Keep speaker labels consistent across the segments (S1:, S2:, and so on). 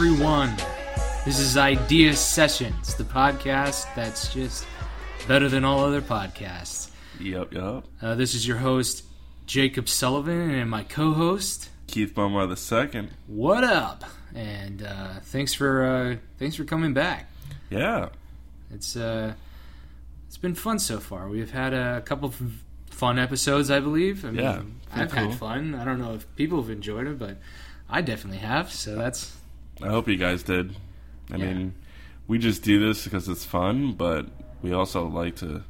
S1: everyone. This is Idea Sessions, the podcast that's just better than all other podcasts.
S2: Yep, yep.
S1: Uh, this is your host, Jacob Sullivan, and my co host,
S2: Keith Bummer the second.
S1: What up? And uh, thanks for uh, thanks for coming back.
S2: Yeah.
S1: It's uh, it's been fun so far. We've had a couple of fun episodes, I believe. I mean,
S2: Yeah,
S1: I've
S2: cool.
S1: had fun. I don't know if people have enjoyed it, but I definitely have. So that's
S2: I hope you guys did. I
S1: Yeah.
S2: mean, we just do this because it's fun, but we also like to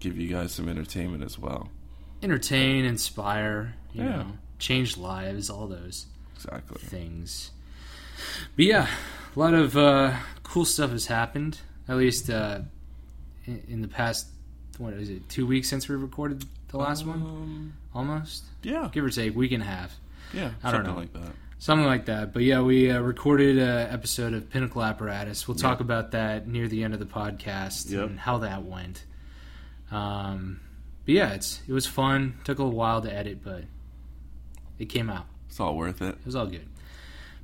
S2: give you guys some entertainment as well.
S1: entertain, inspire, you
S2: Yeah.
S1: know, change lives, all those
S2: Exactly.
S1: things. But yeah, a lot of uh, cool stuff has happened. At least uh, in, in the past, what is it? Two weeks since we recorded the last one,
S2: Um,
S1: almost
S2: yeah.
S1: give or take, week and a half,
S2: Yeah.
S1: I don't know.
S2: like that.
S1: Something like that. But yeah, we uh, recorded an episode of Pinnacle Apparatus. We'll talk
S2: Yep.
S1: about that near the end of the podcast
S2: Yep.
S1: and how that went. Um, but yeah, it's it was fun. Took a little while to edit, but it came out.
S2: It's all worth it.
S1: It was all good.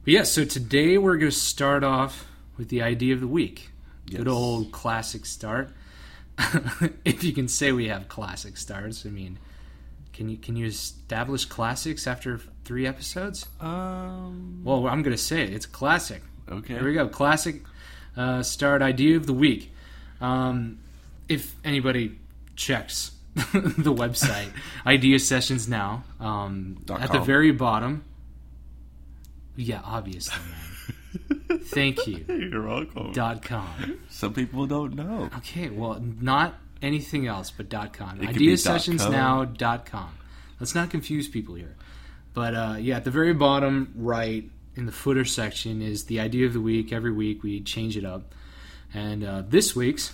S1: But yeah, so today we're going to start off with the idea of the week. Good old classic start. if you can say we have classic starts, I mean, can you can you establish classics after three episodes?
S2: Um.
S1: Well, I'm going to say it. It's classic.
S2: Okay.
S1: Here we go. Classic uh, start idea of the week. Um, if anybody checks the website, Idea Sessions Now, um, at the very bottom. Yeah, obviously. Thank you.
S2: You're welcome.
S1: Dot com.
S2: Some people don't know.
S1: Okay, well, not anything else but dot com.
S2: It could be dot
S1: IdeaSessionsNow dot com. Let's not confuse people here. But uh, yeah, at the very bottom right in the footer section is the idea of the week. Every week we change it up, and uh, this week's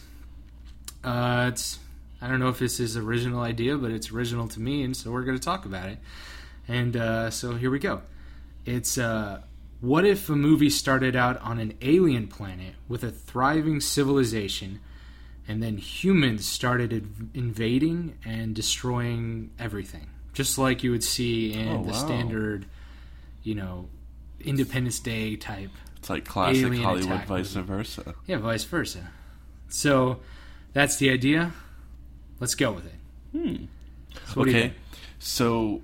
S1: uh, it's I don't know if this is original idea, but it's original to me, and so we're going to talk about it. And uh, so here we go. It's uh, what if a movie started out on an alien planet with a thriving civilization, and then humans started inv- invading and destroying everything, just like you would see in
S2: Oh,
S1: the
S2: wow.
S1: standard, you know, Independence Day type.
S2: It's like classic Hollywood, vice
S1: movie.
S2: versa.
S1: Yeah, vice versa. So that's the idea. Let's go with it.
S2: Hmm.
S1: So what do you
S2: okay. So,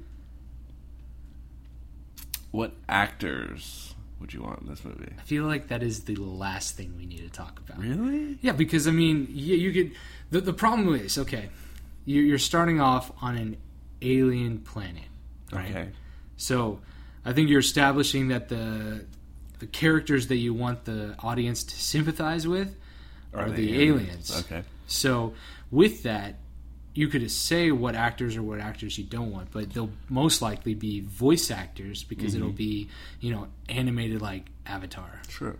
S2: what actors would you want in this movie?
S1: I feel like that is the last thing we need to talk about.
S2: Really?
S1: Yeah, because I mean, yeah, you could. The, the problem is, okay, you- you're starting off on an alien planet, right?
S2: Okay.
S1: So, I think you're establishing that the the characters that you want the audience to sympathize with are,
S2: they
S1: the aliens.
S2: Okay.
S1: So, with that, you could say what actors or what actors you don't want, but they'll most likely be voice actors because it'll mm-hmm. be, you know, animated like Avatar.
S2: Sure.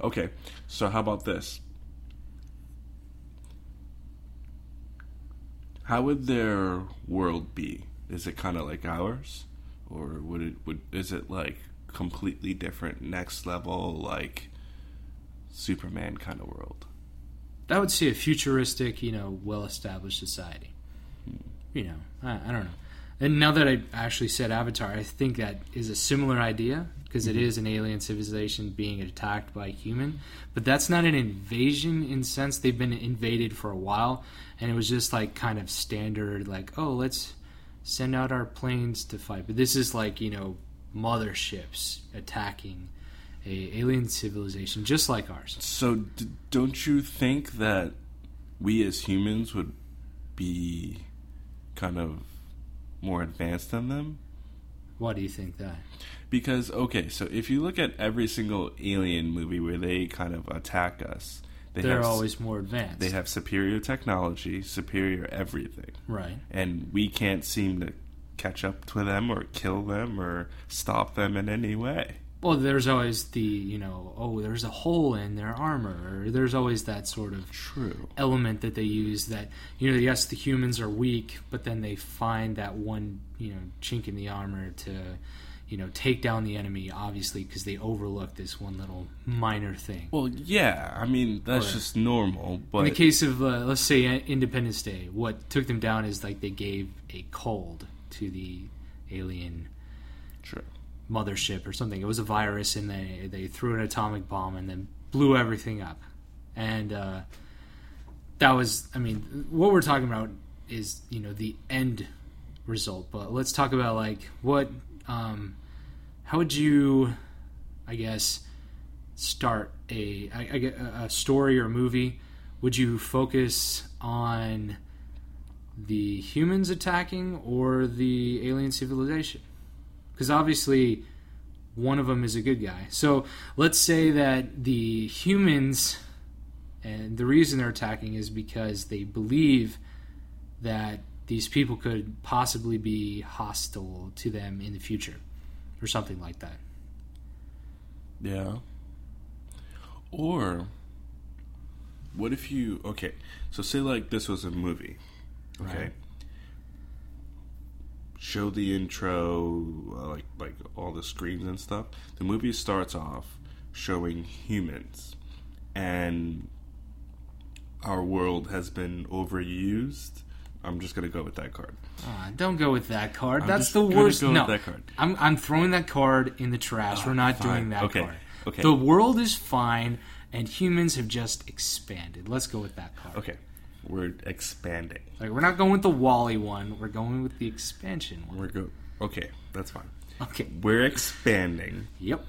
S2: Okay. So how about this? How would their world be? Is it kind of like ours, or would it would is it like completely different, next level, like Superman kind of world?
S1: I would say a futuristic, you know, well-established society. You know, I, I don't know. And now that I actually said Avatar, I think that is a similar idea because it mm-hmm. is an alien civilization being attacked by a human, but that's not an invasion in sense. They've been invaded for a while, and it was just like kind of standard, like oh, let's send out our planes to fight. But this is like you know, motherships attacking a alien civilization just like ours.
S2: So d- don't you think that we as humans would be kind of more advanced than them?
S1: Why do you think that?
S2: Because okay, so if you look at every single alien movie where they kind of attack us, they
S1: They're
S2: have
S1: always more advanced.
S2: they have superior technology, superior everything,
S1: right.
S2: and we can't seem to catch up to them or kill them or stop them in any way.
S1: Well, there's always the you know oh there's a hole in their armor. Or there's always that sort of
S2: True.
S1: element that they use that you know yes the humans are weak, but then they find that one you know chink in the armor to you know take down the enemy obviously because they overlook this one little minor thing.
S2: Well, yeah, I mean that's
S1: Right.
S2: just normal, but
S1: In the case of uh, let's say Independence Day, what took them down is like they gave a cold to the alien
S2: True.
S1: Mothership or something. It was a virus, and they they threw an atomic bomb and then blew everything up. And uh, that was, I mean, what we're talking about is you know the end result. But let's talk about like what, um, how would you, I guess, start a, get a story or a movie? Would you focus on the humans attacking or the alien civilization? Because obviously, one of them is a good guy. So let's say that the humans, and the reason they're attacking is because they believe that these people could possibly be hostile to them in the future, or something like that.
S2: Yeah. Or what if you okay? So say like this was a movie, okay?
S1: Right.
S2: Show the intro, uh, like like all the screens and stuff. The movie starts off showing humans, and our world has been overused. I'm just gonna go with that card.
S1: Ah, don't go with that card.
S2: I'm
S1: That's the worst. no,
S2: that card.
S1: I'm I'm throwing that card in the trash. We're not
S2: fine.
S1: doing that
S2: Okay,
S1: card.
S2: okay.
S1: The world is fine, and humans have just expanded. Let's go with that card.
S2: Okay, we're expanding.
S1: Like we're not going with the WALL-E one. We're going with the expansion one.
S2: We're go. Okay, that's fine.
S1: Okay.
S2: We're expanding.
S1: Yep.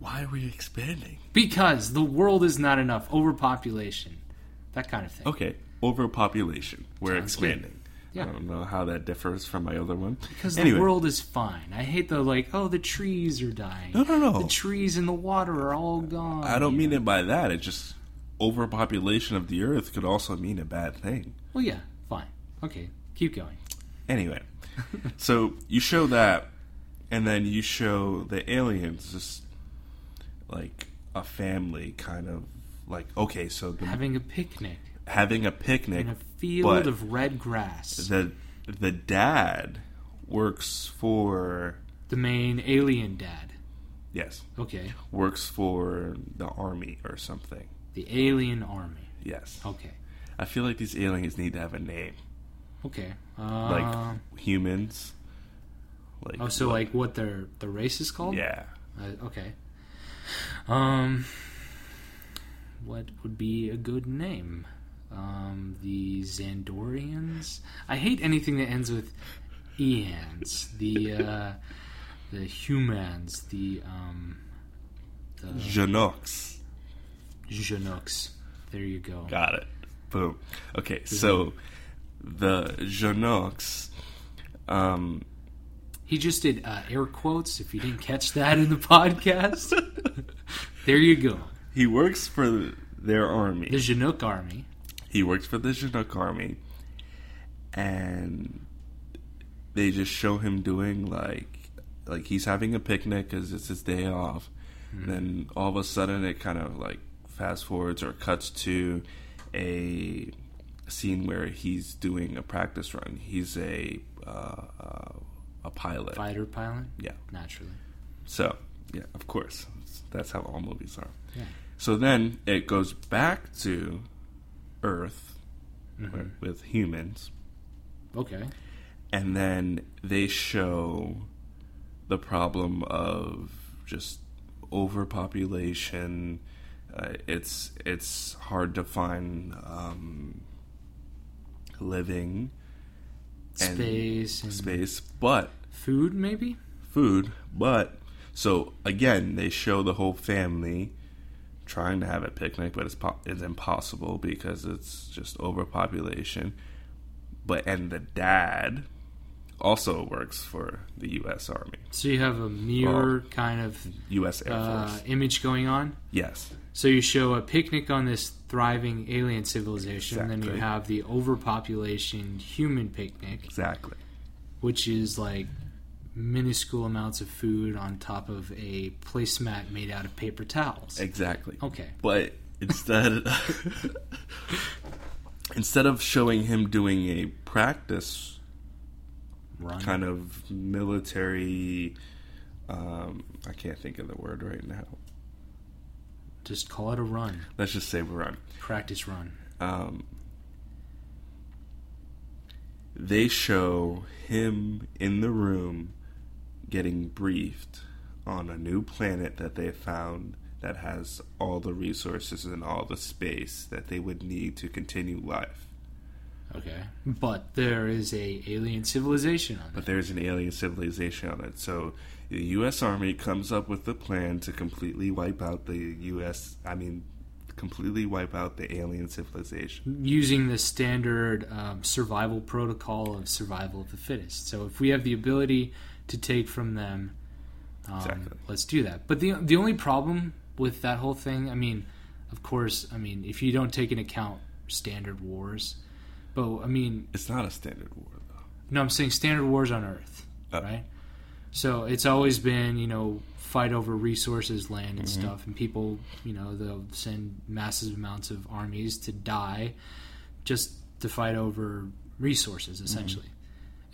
S2: Why are we expanding?
S1: Because the world is not enough. Overpopulation. That kind of thing.
S2: Okay, overpopulation. We're
S1: Sounds good.
S2: expanding.
S1: Yeah.
S2: I don't know how that differs from my other one.
S1: Because
S2: anyway,
S1: the world is fine. I hate the like, oh, the trees are dying.
S2: No, no, no.
S1: The trees and the water are all gone.
S2: I don't mean it by that. It just overpopulation of the earth could also mean a bad thing.
S1: Well, yeah, fine. Okay, keep going.
S2: Anyway, so you show that, and then you show the aliens just like a family, kind of like okay, so the,
S1: Having a picnic
S2: having a picnic
S1: in a field of red grass.
S2: the the dad works for
S1: The main alien dad.
S2: yes
S1: Okay.
S2: works for the army or something.
S1: The alien army.
S2: Yes,
S1: Okay.
S2: I feel like these aliens need to have a name,
S1: Okay. Uh,
S2: like humans. Like
S1: oh, so
S2: what-
S1: like what their the race is called?
S2: yeah,
S1: Uh, okay. Um, what would be a good name? Um, the Xandorians. I hate anything that ends with eans. The uh, the humans. The um, the
S2: Janox.
S1: Genooks. There you go.
S2: Got it. Boom. Okay, so the Janox. Um,
S1: He just did uh, air quotes. If you didn't catch that in the podcast, there you go.
S2: he works for their army.
S1: The Chinook army.
S2: he works for the Chinook army, and they just show him doing like like he's having a picnic because it's his day off. Then all of a sudden, it kind of like fast forwards or cuts to a scene where he's doing a practice run. He's a uh, uh, a pilot.
S1: Fighter pilot.
S2: Yeah.
S1: Naturally.
S2: So yeah, of course, that's how all movies are.
S1: Yeah.
S2: So then it goes back to Earth
S1: Mm-hmm.
S2: with- with humans,
S1: Okay.
S2: and then they show the problem of just overpopulation. Uh, it's it's hard to find um, living
S1: Space and
S2: space, but
S1: food, maybe.
S2: food. But so again, they show the whole family trying to have a picnic, but it's po- it's impossible because it's just overpopulation. But and the dad also works for the U.S. Army,
S1: So you have a mirror kind of
S2: U.S. Air
S1: uh,
S2: Force.
S1: image going on.
S2: Yes,
S1: So you show a picnic on this thriving alien civilization, and then you have the overpopulation human picnic,
S2: exactly.
S1: which is like minuscule amounts of food on top of a placemat made out of paper towels.
S2: Exactly.
S1: Okay.
S2: But instead instead of showing him doing a practice
S1: Run.
S2: kind of military um, I can't think of the word right now.
S1: Just call it a run.
S2: Let's just say we're run.
S1: Practice run.
S2: Um, they show him in the room getting briefed on a new planet that they found that has all the resources and all the space that they would need to continue life.
S1: Okay, but there is a alien civilization on it.
S2: But there's an alien civilization on it. So the U.S. Army comes up with the plan to completely wipe out the U.S. I mean, completely wipe out the alien civilization.
S1: Using the standard um, survival protocol of survival of the fittest. So if we have the ability to take from them, um,
S2: Exactly.
S1: let's do that. But the the only problem with that whole thing, I mean, of course, I mean, if you don't take into account standard wars, but I mean,
S2: It's not a standard war, though.
S1: No, I'm saying standard wars on Earth,
S2: Oh.
S1: right? So it's always been, you know, fight over resources, land, and mm-hmm. stuff, and people, you know, they'll send massive amounts of armies to die just to fight over resources, mm-hmm. essentially.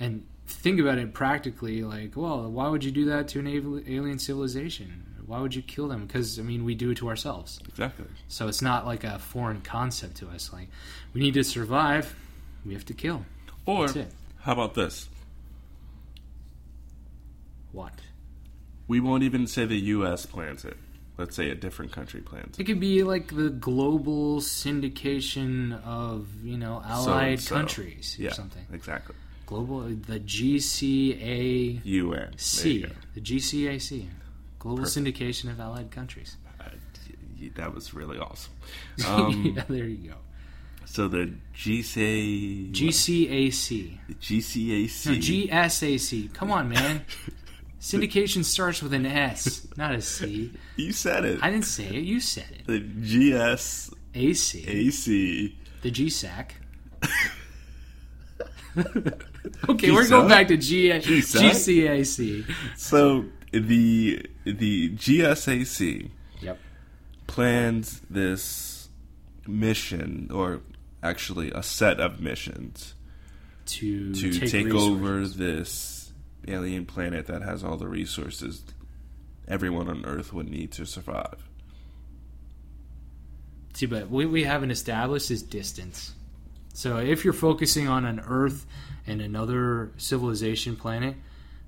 S1: And think about it practically, like, well, why would you do that to an alien civilization? Why would you kill them? Because I mean, we do it to ourselves.
S2: Exactly.
S1: So it's not like a foreign concept to us. Like, we need to survive. We have to kill.
S2: Or how about this?
S1: What?
S2: We won't even say the U.S. plans it. Let's say a different country plans it.
S1: It could be like the global syndication of you know allied
S2: So-and-so.
S1: countries or
S2: Yeah,
S1: something.
S2: exactly.
S1: Global, the GCAC,
S2: UN. There you go.
S1: the GCAC, Global
S2: Perfect.
S1: Syndication of Allied Countries.
S2: Uh, y- that was really awesome. Um,
S1: yeah, there you go.
S2: So the GCA,
S1: GCAC,
S2: the GCAC,
S1: no GSAC. Come on, man. Syndication starts with an S, not a C.
S2: you said it.
S1: I didn't say it. You said it.
S2: the GSAC.
S1: AC, the GSAC. okay, we're going back to G- GCAC.
S2: So the the GSAC
S1: Yep.
S2: plans this mission, or actually a set of missions,
S1: To,
S2: to
S1: take,
S2: take, over this alien planet that has all the resources everyone on Earth would need to survive.
S1: See, but what we haven't established is distance. So if you're focusing on an Earth and another civilization planet,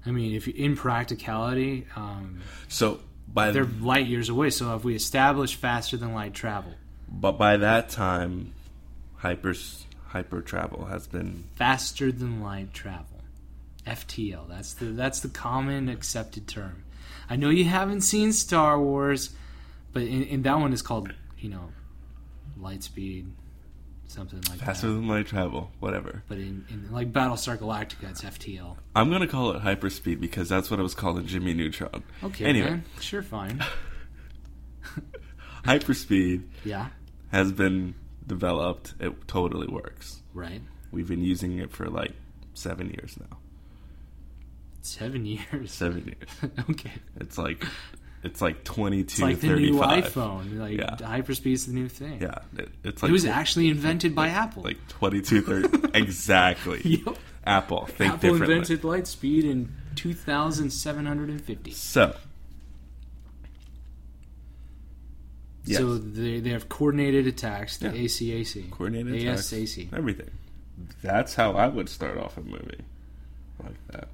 S1: I mean, if you, in practicality, um,
S2: So by
S1: they're light years away. So if we establish faster than light travel,
S2: but by that time, hyper hyper travel has been
S1: faster than light travel, FTL. That's the that's the common accepted term. I know you haven't seen Star Wars, but in, in that one is called you know light speed, something like
S2: faster
S1: that.
S2: than light travel. Whatever.
S1: But in, in like Battlestar Galactica, it's FTL.
S2: I'm gonna call it hyperspeed because that's what it was called in Jimmy Neutron.
S1: Okay,
S2: Anyway.
S1: man. Sure, fine.
S2: Hyperspeed
S1: Yeah,
S2: has been developed. It totally works.
S1: right.
S2: We've been using it for like seven years now.
S1: Seven years.
S2: Seven years.
S1: okay.
S2: It's like it's like twenty
S1: It's
S2: two
S1: like the
S2: thirty
S1: new iPhone. Like
S2: Yeah.
S1: hyperspeed's the new thing.
S2: Yeah, it, it's like
S1: It was actually invented by Apple.
S2: like twenty two thirty. exactly.
S1: Yep.
S2: Apple. Think
S1: Apple
S2: differently.
S1: invented light speed in 2750.
S2: So. Yes.
S1: So they, they have coordinated attacks, the
S2: Yeah.
S1: ACAC.
S2: coordinated attacks,
S1: ASAC.
S2: everything. That's how I would start off a movie like that.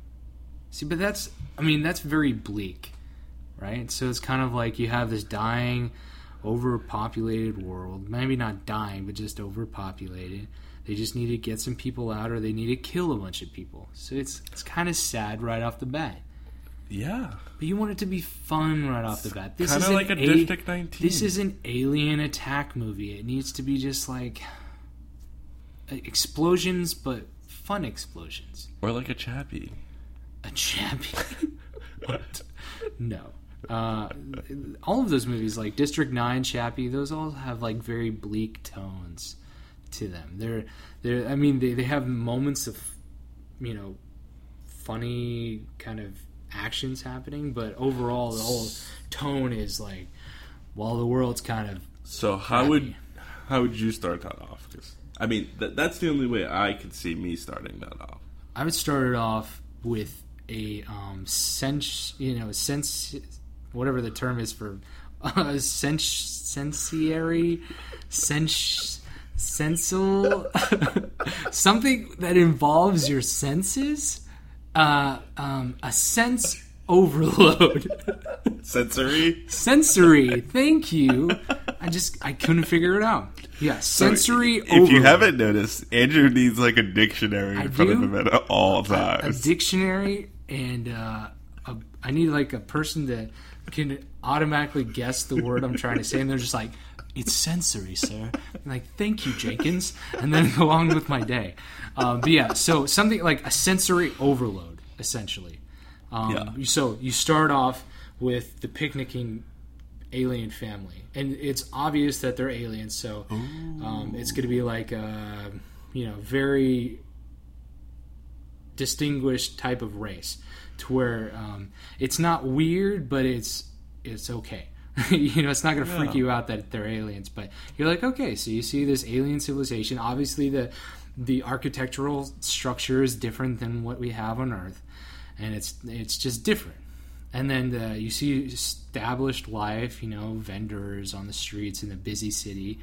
S1: See, but that's, I mean, that's very bleak, right? So it's kind of like you have this dying, overpopulated world. Maybe not dying, but just overpopulated. They just need to get some people out, or they need to kill a bunch of people. So it's it's kind of sad right off the bat.
S2: Yeah,
S1: But you want it to be fun right off the bat. This
S2: kind
S1: is
S2: like a District Nineteen.
S1: This is an alien attack movie. It needs to be just like uh, explosions, but fun explosions.
S2: or like a Chappie.
S1: A champion. what? No. Uh, all of those movies, like District Nine, Chappie, those all have like very bleak tones to them. They're, they're. I mean, they, they have moments of, you know, funny kind of actions happening, but overall, the whole tone is like, while the world's kind of
S2: So how would how would you start that off? Because I mean, th- that's the only way I could see me starting that off.
S1: I would start it off with a um, sense, you know, sense, whatever the term is for uh, sens- sensory, sens- sensal, something that involves your senses, uh, um, a sense overload.
S2: Sensory.
S1: sensory. Thank you. I just I couldn't figure it out. Yeah, sensory
S2: If
S1: overload.
S2: you haven't noticed, Andrew needs like a dictionary
S1: I
S2: in front of him at all times.
S1: a
S2: times.
S1: dictionary and uh, a, I need like a person that can automatically guess the word I'm trying to say, and they're just like, "It's sensory, sir." I'm like, "Thank you, Jenkins," and then go on with my day. Um, but yeah, so something like a sensory overload, essentially. Um,
S2: Yeah.
S1: So you start off with the picnicking alien family, and it's obvious that they're aliens. So um, it's going to be like a you know very distinguished type of race to where um, it's not weird but it's it's okay. You know it's not going to freak
S2: Yeah.
S1: you out that they're aliens but you're like okay so you see this alien civilization. Obviously the the architectural structure is different than what we have on earth and it's it's just different. And then the, you see established life you know vendors on the streets in a busy city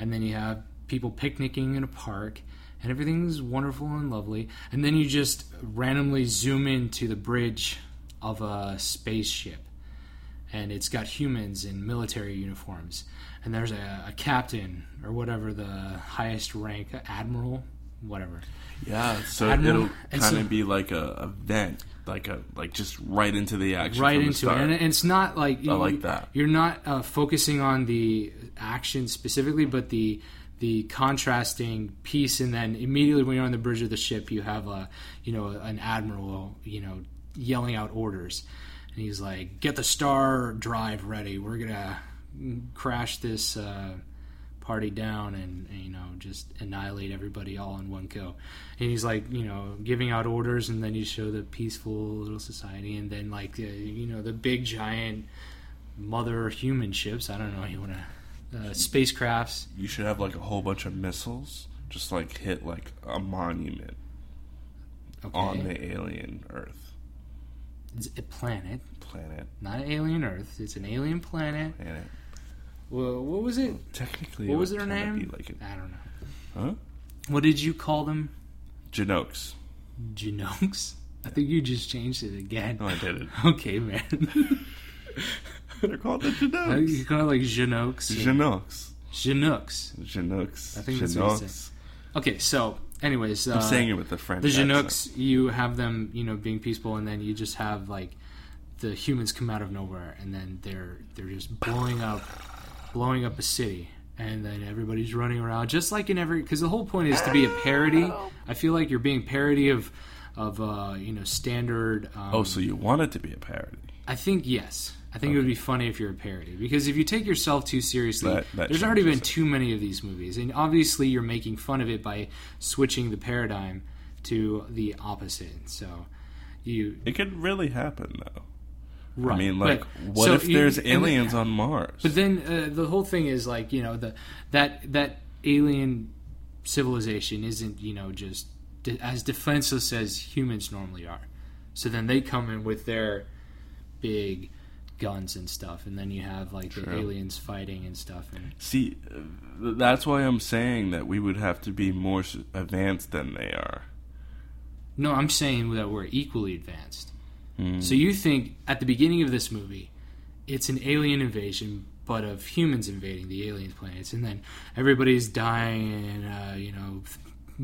S1: and then you have people picnicking in a park and everything's wonderful and lovely. And then you just randomly zoom into the bridge of a spaceship and it's got humans in military uniforms. And there's a, a captain or whatever the highest rank admiral whatever.
S2: Yeah, so
S1: Admiral-
S2: it'll kind
S1: so-
S2: of be like a event, like a like just right into the action,
S1: right into it. and it's not like
S2: I like that.
S1: you're not uh, focusing on the action specifically but the the contrasting piece and then immediately when you're on the bridge of the ship you have a you know an admiral you know yelling out orders. And he's like get the star drive ready. We're gonna crash this uh, party down and, and, you know just annihilate everybody all in one go. And he's like you know giving out orders and then you show the peaceful little society and then like uh, you know the big giant mother human ships. I don't know you want to uh, spacecrafts.
S2: You should have like a whole bunch of missiles, just like hit like a monument
S1: okay.
S2: on the alien Earth.
S1: It's a planet?
S2: Planet.
S1: not an alien earth. It's an alien planet.
S2: Planet.
S1: well, what was it?
S2: Technically,
S1: what
S2: it
S1: was their name?
S2: like a,
S1: i don't know.
S2: Huh?
S1: what did you call them?
S2: Genox.
S1: genokes i think you just changed it again.
S2: No, I didn't.
S1: okay man
S2: They're called the Genox.
S1: you call it like or-
S2: Genox.
S1: Genooks.
S2: Genox.
S1: I think that's what you
S2: Genox.
S1: Okay, so anyways, uh,
S2: I'm saying it with the French.
S1: the
S2: accent.
S1: You have them, you know, being peaceful, and then you just have like the humans come out of nowhere, and then they're they're just blowing up, blowing up a city, and then everybody's running around, just like in every. Because the whole point is to be a parody. I feel like you're being parody of of uh, you know standard. Um,
S2: Oh, so you want it to be a parody?
S1: I think yes. I think it would be funny if you're a parody because if you take yourself too seriously,
S2: That- that
S1: there's already been too many of these movies, and obviously you're making fun of it by switching the paradigm to the opposite. So you
S2: It could really happen though.
S1: right.
S2: I mean, like,
S1: But-
S2: what
S1: so
S2: if
S1: you-
S2: there's aliens on Mars?
S1: But then uh, the whole thing is like you know the that that alien civilization isn't you know just de- as defenseless as humans normally are. So then they come in with their big guns and stuff, and then you have like the aliens fighting and stuff. And
S2: See, that's why I'm saying that we would have to be more advanced than they are.
S1: no, I'm saying that we're equally advanced.
S2: Hmm.
S1: So you think at the beginning of this movie, it's an alien invasion, but of humans invading the alien planets, and then everybody's dying, and uh, you know,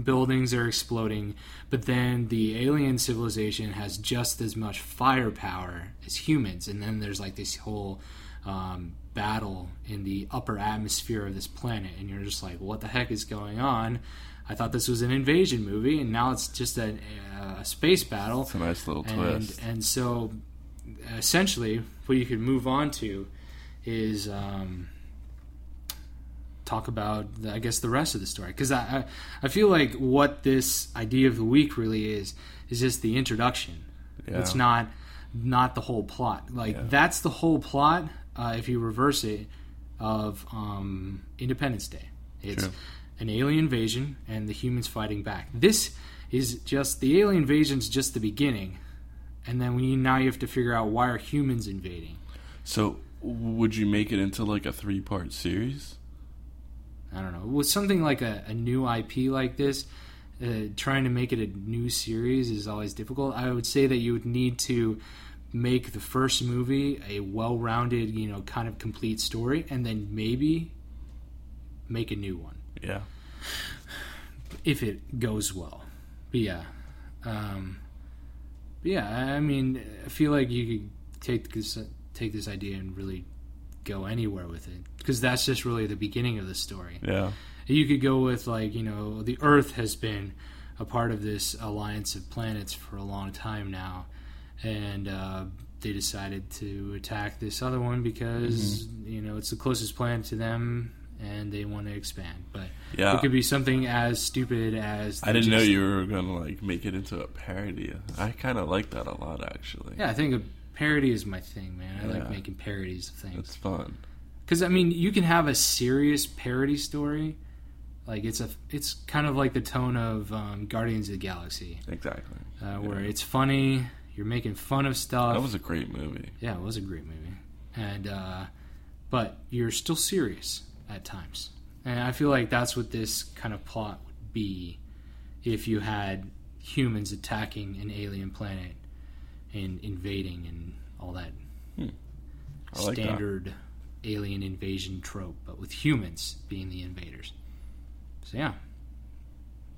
S1: buildings are exploding. But then the alien civilization has just as much firepower as humans, and then there's like this whole um, battle in the upper atmosphere of this planet, and you're just like, what the heck is going on? I thought this was an invasion movie, and now it's just a, a space battle
S2: It's a nice little
S1: and
S2: twist.
S1: and so essentially what you could move on to is um, talk about the, I guess the rest of the story because I, I I feel like what this idea of the week really is is just the introduction.
S2: Yeah.
S1: It's not not the whole plot. Like
S2: Yeah.
S1: that's the whole plot. Uh, if you reverse it, of um, Independence Day, it's
S2: True.
S1: an alien invasion and the humans fighting back. This is just the alien invasion's just the beginning, and then we now you have to figure out why are humans invading.
S2: So, would you make it into like a three part series?
S1: I don't know. With something like a, a new IP like this, uh, trying to make it a new series is always difficult. I would say that you would need to make the first movie a well-rounded, you know, kind of complete story, and then maybe make a new one
S2: Yeah.
S1: if it goes well. But yeah, um, but yeah. I mean, I feel like you could take this take this idea and really go anywhere with it because that's just really the beginning of the story.
S2: Yeah.
S1: You could go with like you know the Earth has been a part of this alliance of planets for a long time now, and uh, they decided to attack this other one because you know it's the closest planet to them, and they want to expand. But
S2: Yeah.
S1: it could be something as stupid as
S2: I didn't know you were gonna like make it into a parody. I kind of like that a lot, actually.
S1: Yeah, I think a parody is my thing, man. I
S2: Yeah.
S1: like making parodies of things.
S2: It's fun.
S1: Because I mean, you can have a serious parody story, like it's a, it's kind of like the tone of um, Guardians of the Galaxy,
S2: Exactly.
S1: uh, where
S2: Yeah.
S1: it's funny, you're making fun of stuff.
S2: That was a great movie.
S1: yeah, it was a great movie, and uh, but you're still serious at times, and I feel like that's what this kind of plot would be if you had humans attacking an alien planet and invading and all that hmm.
S2: I like that.
S1: standard alien invasion trope, but with humans being the invaders. So yeah.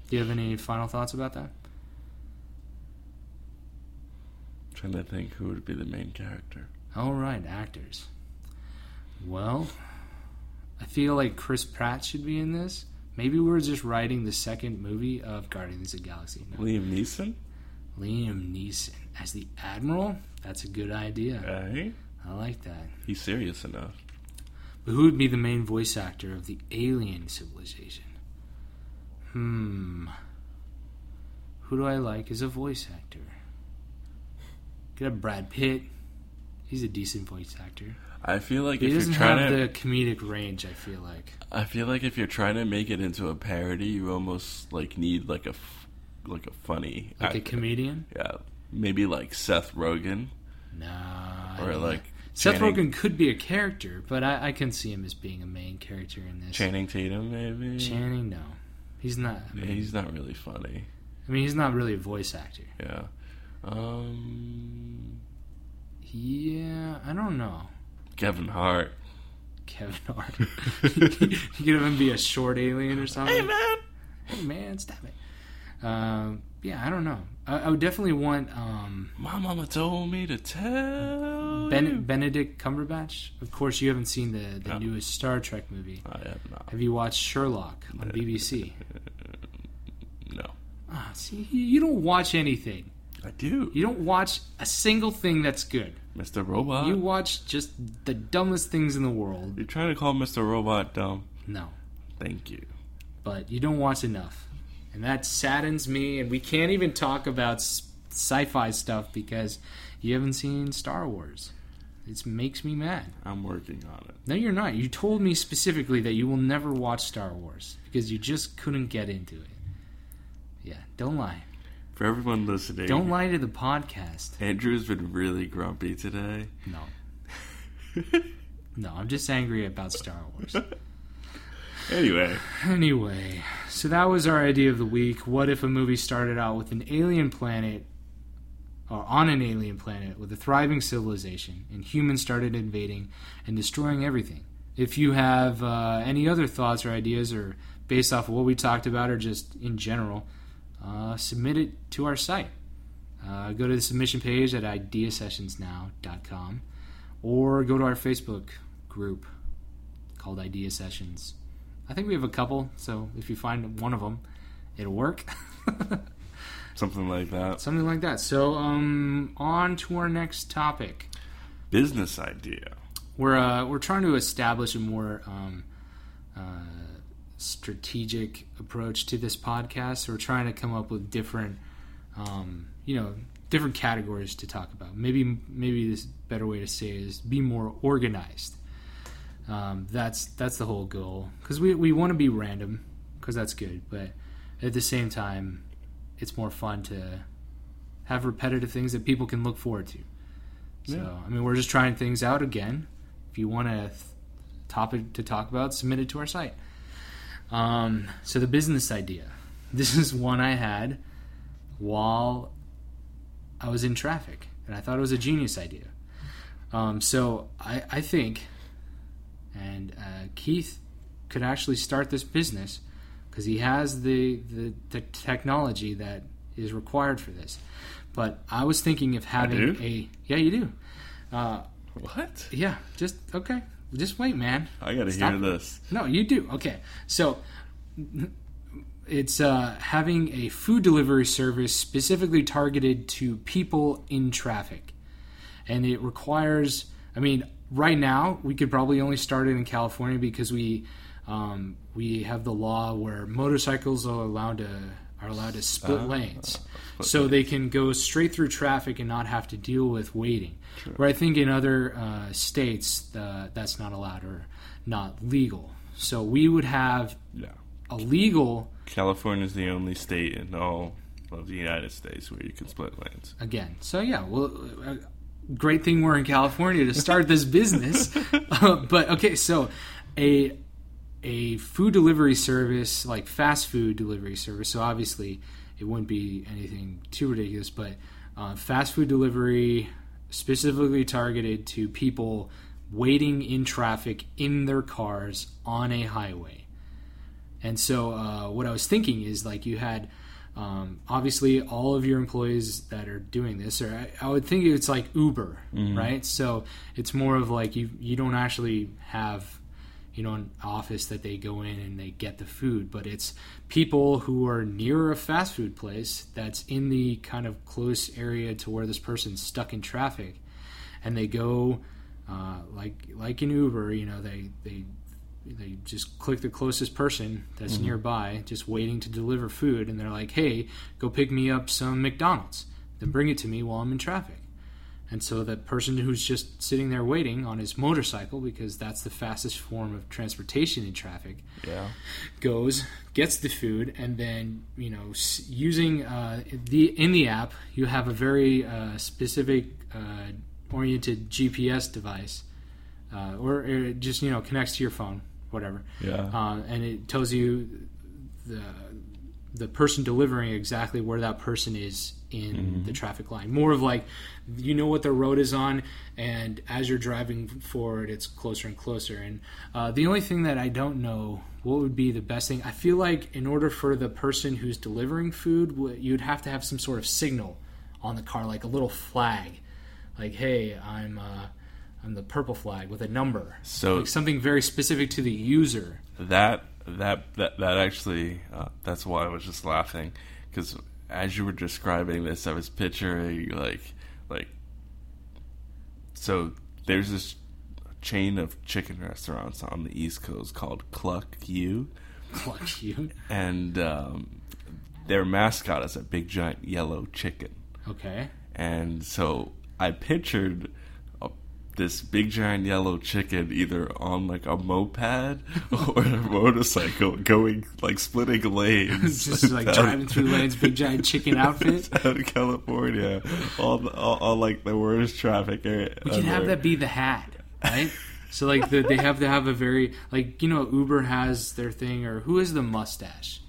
S1: Do you have any final thoughts about that?
S2: trying to think who would be the main character.
S1: All right, actors. Well, I feel like Chris Pratt should be in this. Maybe we're just writing the second movie of Guardians of the Galaxy. No.
S2: Liam Neeson.
S1: Liam Neeson as the Admiral. That's a good idea.
S2: Hey,
S1: I like that.
S2: he's serious enough.
S1: But who would be the main voice actor of the alien civilization? Hmm. Who do I like as a voice actor? Could have Brad Pitt. He's a decent voice actor.
S2: I feel like
S1: He
S2: if
S1: doesn't
S2: you're trying
S1: have
S2: to,
S1: the comedic range. I feel like.
S2: I feel like if you're trying to make it into a parody, you almost like need like a, like a funny,
S1: Like a comedian?
S2: yeah, maybe like Seth Rogen
S1: Nah.
S2: Or like.
S1: Seth
S2: Channing,
S1: Rogen could be a character, but I, I can see him as being a main character in this.
S2: Channing Tatum, maybe.
S1: Channing, no, he's not. I
S2: Yeah, he's not really funny.
S1: I mean, he's not really a voice actor.
S2: Yeah. Um,
S1: Yeah, I don't know.
S2: Kevin Hart.
S1: Kevin Hart. you could have him be a short alien or something.
S2: Hey man.
S1: Hey, man, stop it. Um, yeah, I don't know. I, I would definitely want um,
S2: My mama told me to tell
S1: ben-. Benedict Cumberbatch. Of course, you haven't seen the, the
S2: No.
S1: newest Star Trek movie.
S2: I have not.
S1: Have you watched Sherlock on BBC?
S2: No.
S1: Ah, see, you don't watch anything.
S2: I do.
S1: You don't watch a single thing that's good.
S2: Mr. Robot.
S1: You
S2: You,
S1: watch just the dumbest things in the world.
S2: You're trying to call Mr. Robot dumb.
S1: No.
S2: Thank you.
S1: but you don't watch enough. And that saddens me, and we can't even talk about sci fi stuff because you haven't seen Star Wars. It makes me mad.
S2: I'm working on it.
S1: No, you're not. You told me specifically that you will never watch Star Wars because you just couldn't get into it. Yeah, don't lie.
S2: For everyone listening,
S1: Don't lie to the podcast.
S2: Andrew's been really grumpy today.
S1: No. No, I'm just angry about Star Wars.
S2: Anyway,
S1: Anyway, so that was our idea of the week. What if a movie started out with an alien planet, or on an alien planet with a thriving civilization, and humans started invading and destroying everything? If you have uh, any other thoughts or ideas, or based off of what we talked about, or just in general, uh, submit it to our site. Uh, go to the submission page at ideasessionsnow.com or go to our Facebook group called Idea Sessions. I think we have a couple, so if you find one of them, it'll work.
S2: something like that.
S1: Something like that. So, um, on to our next topic.
S2: Business idea.
S1: We're uh, we're trying to establish a more um, uh, strategic approach to this podcast. We're trying to come up with different, um, you know, different categories to talk about. Maybe maybe this better way to say it is be more organized. Um, that's that's the whole goal because we we want to be random because that's good, but at the same time, it's more fun to have repetitive things that people can look forward to. So
S2: Yeah.
S1: I mean, we're just trying things out again. If you want a th- topic to talk about, submit it to our site. Um, so the business idea. This is one I had while I was in traffic. and I thought it was a genius idea. Um, so I, I think, and uh, Keith could actually start this business because he has the, the the technology that is required for this. But I was thinking of having a yeah, you do. Uh,
S2: What?
S1: yeah, just okay. Just wait, man.
S2: I gotta
S1: Stop
S2: hear this.
S1: No, you do. Okay. So it's uh, having a food delivery service specifically targeted to people in traffic. And it requires, I mean, right now we could probably only start it in California because we um, we have the law where motorcycles are allowed to are allowed to split
S2: Ah,
S1: lanes,
S2: split
S1: so they can go straight through traffic and not have to deal with waiting. Where I think in other uh, states uh, that's not allowed or not legal. So we would have
S2: Yeah.
S1: a legal
S2: California is the only state in all of the United States where you can split lanes.
S1: again. So yeah, well, uh, great thing we're in California to start this business. Uh, but okay, so a a food delivery service like fast food delivery service. So obviously, it wouldn't be anything too ridiculous, but uh, fast food delivery specifically targeted to people waiting in traffic in their cars on a highway. And so, uh, what I was thinking is like you had um, obviously all of your employees that are doing this, or I, I would think it's like Uber, right? So it's more of like you you don't actually have you know an office that they go in and they get the food, but it's people who are near a fast food place that's in the kind of close area to where this person's stuck in traffic, and they go uh, like like in Uber, you know they they they just click the closest person that's nearby, just waiting to deliver food, and they're like, "Hey, go pick me up some McDonald's, then bring it to me while I'm in traffic." And so the person who's just sitting there waiting on his motorcycle, because that's the fastest form of transportation in traffic,
S2: Yeah.
S1: goes gets the food and then you know using uh, the in the app you have a very uh, specific uh, oriented GPS device uh, or it just you know connects to your phone whatever
S2: Yeah.
S1: uh, and it tells you the the person delivering exactly where that person is in the traffic line. More of like you know what the road is on, and as you're driving forward, it's closer and closer. And uh, the only thing that I don't know what would be the best thing. I feel like in order for the person who's delivering food, you'd have to have some sort of signal on the car, like a little flag, like "Hey, I'm." Uh, I'm the purple flag with a number.
S2: So-
S1: like something very specific to the user.
S2: that that that that actually uh, that's why I was just laughing because as you were describing this, I was picturing like like so there's this chain of chicken restaurants on the East Coast called Cluck U,
S1: Clutch you.
S2: and um, their mascot is a big giant yellow chicken.
S1: Okay.
S2: And so I pictured this big giant yellow chicken either on like a moped or a motorcycle going like splitting lanes.
S1: just like
S2: down-
S1: driving through lanes, big giant chicken outfit.
S2: Out of California, all, all, all like the worst traffic area.
S1: We can have that be the hat, right? So like the, they have to have a very like you know Uber has their thing or who is the mustache?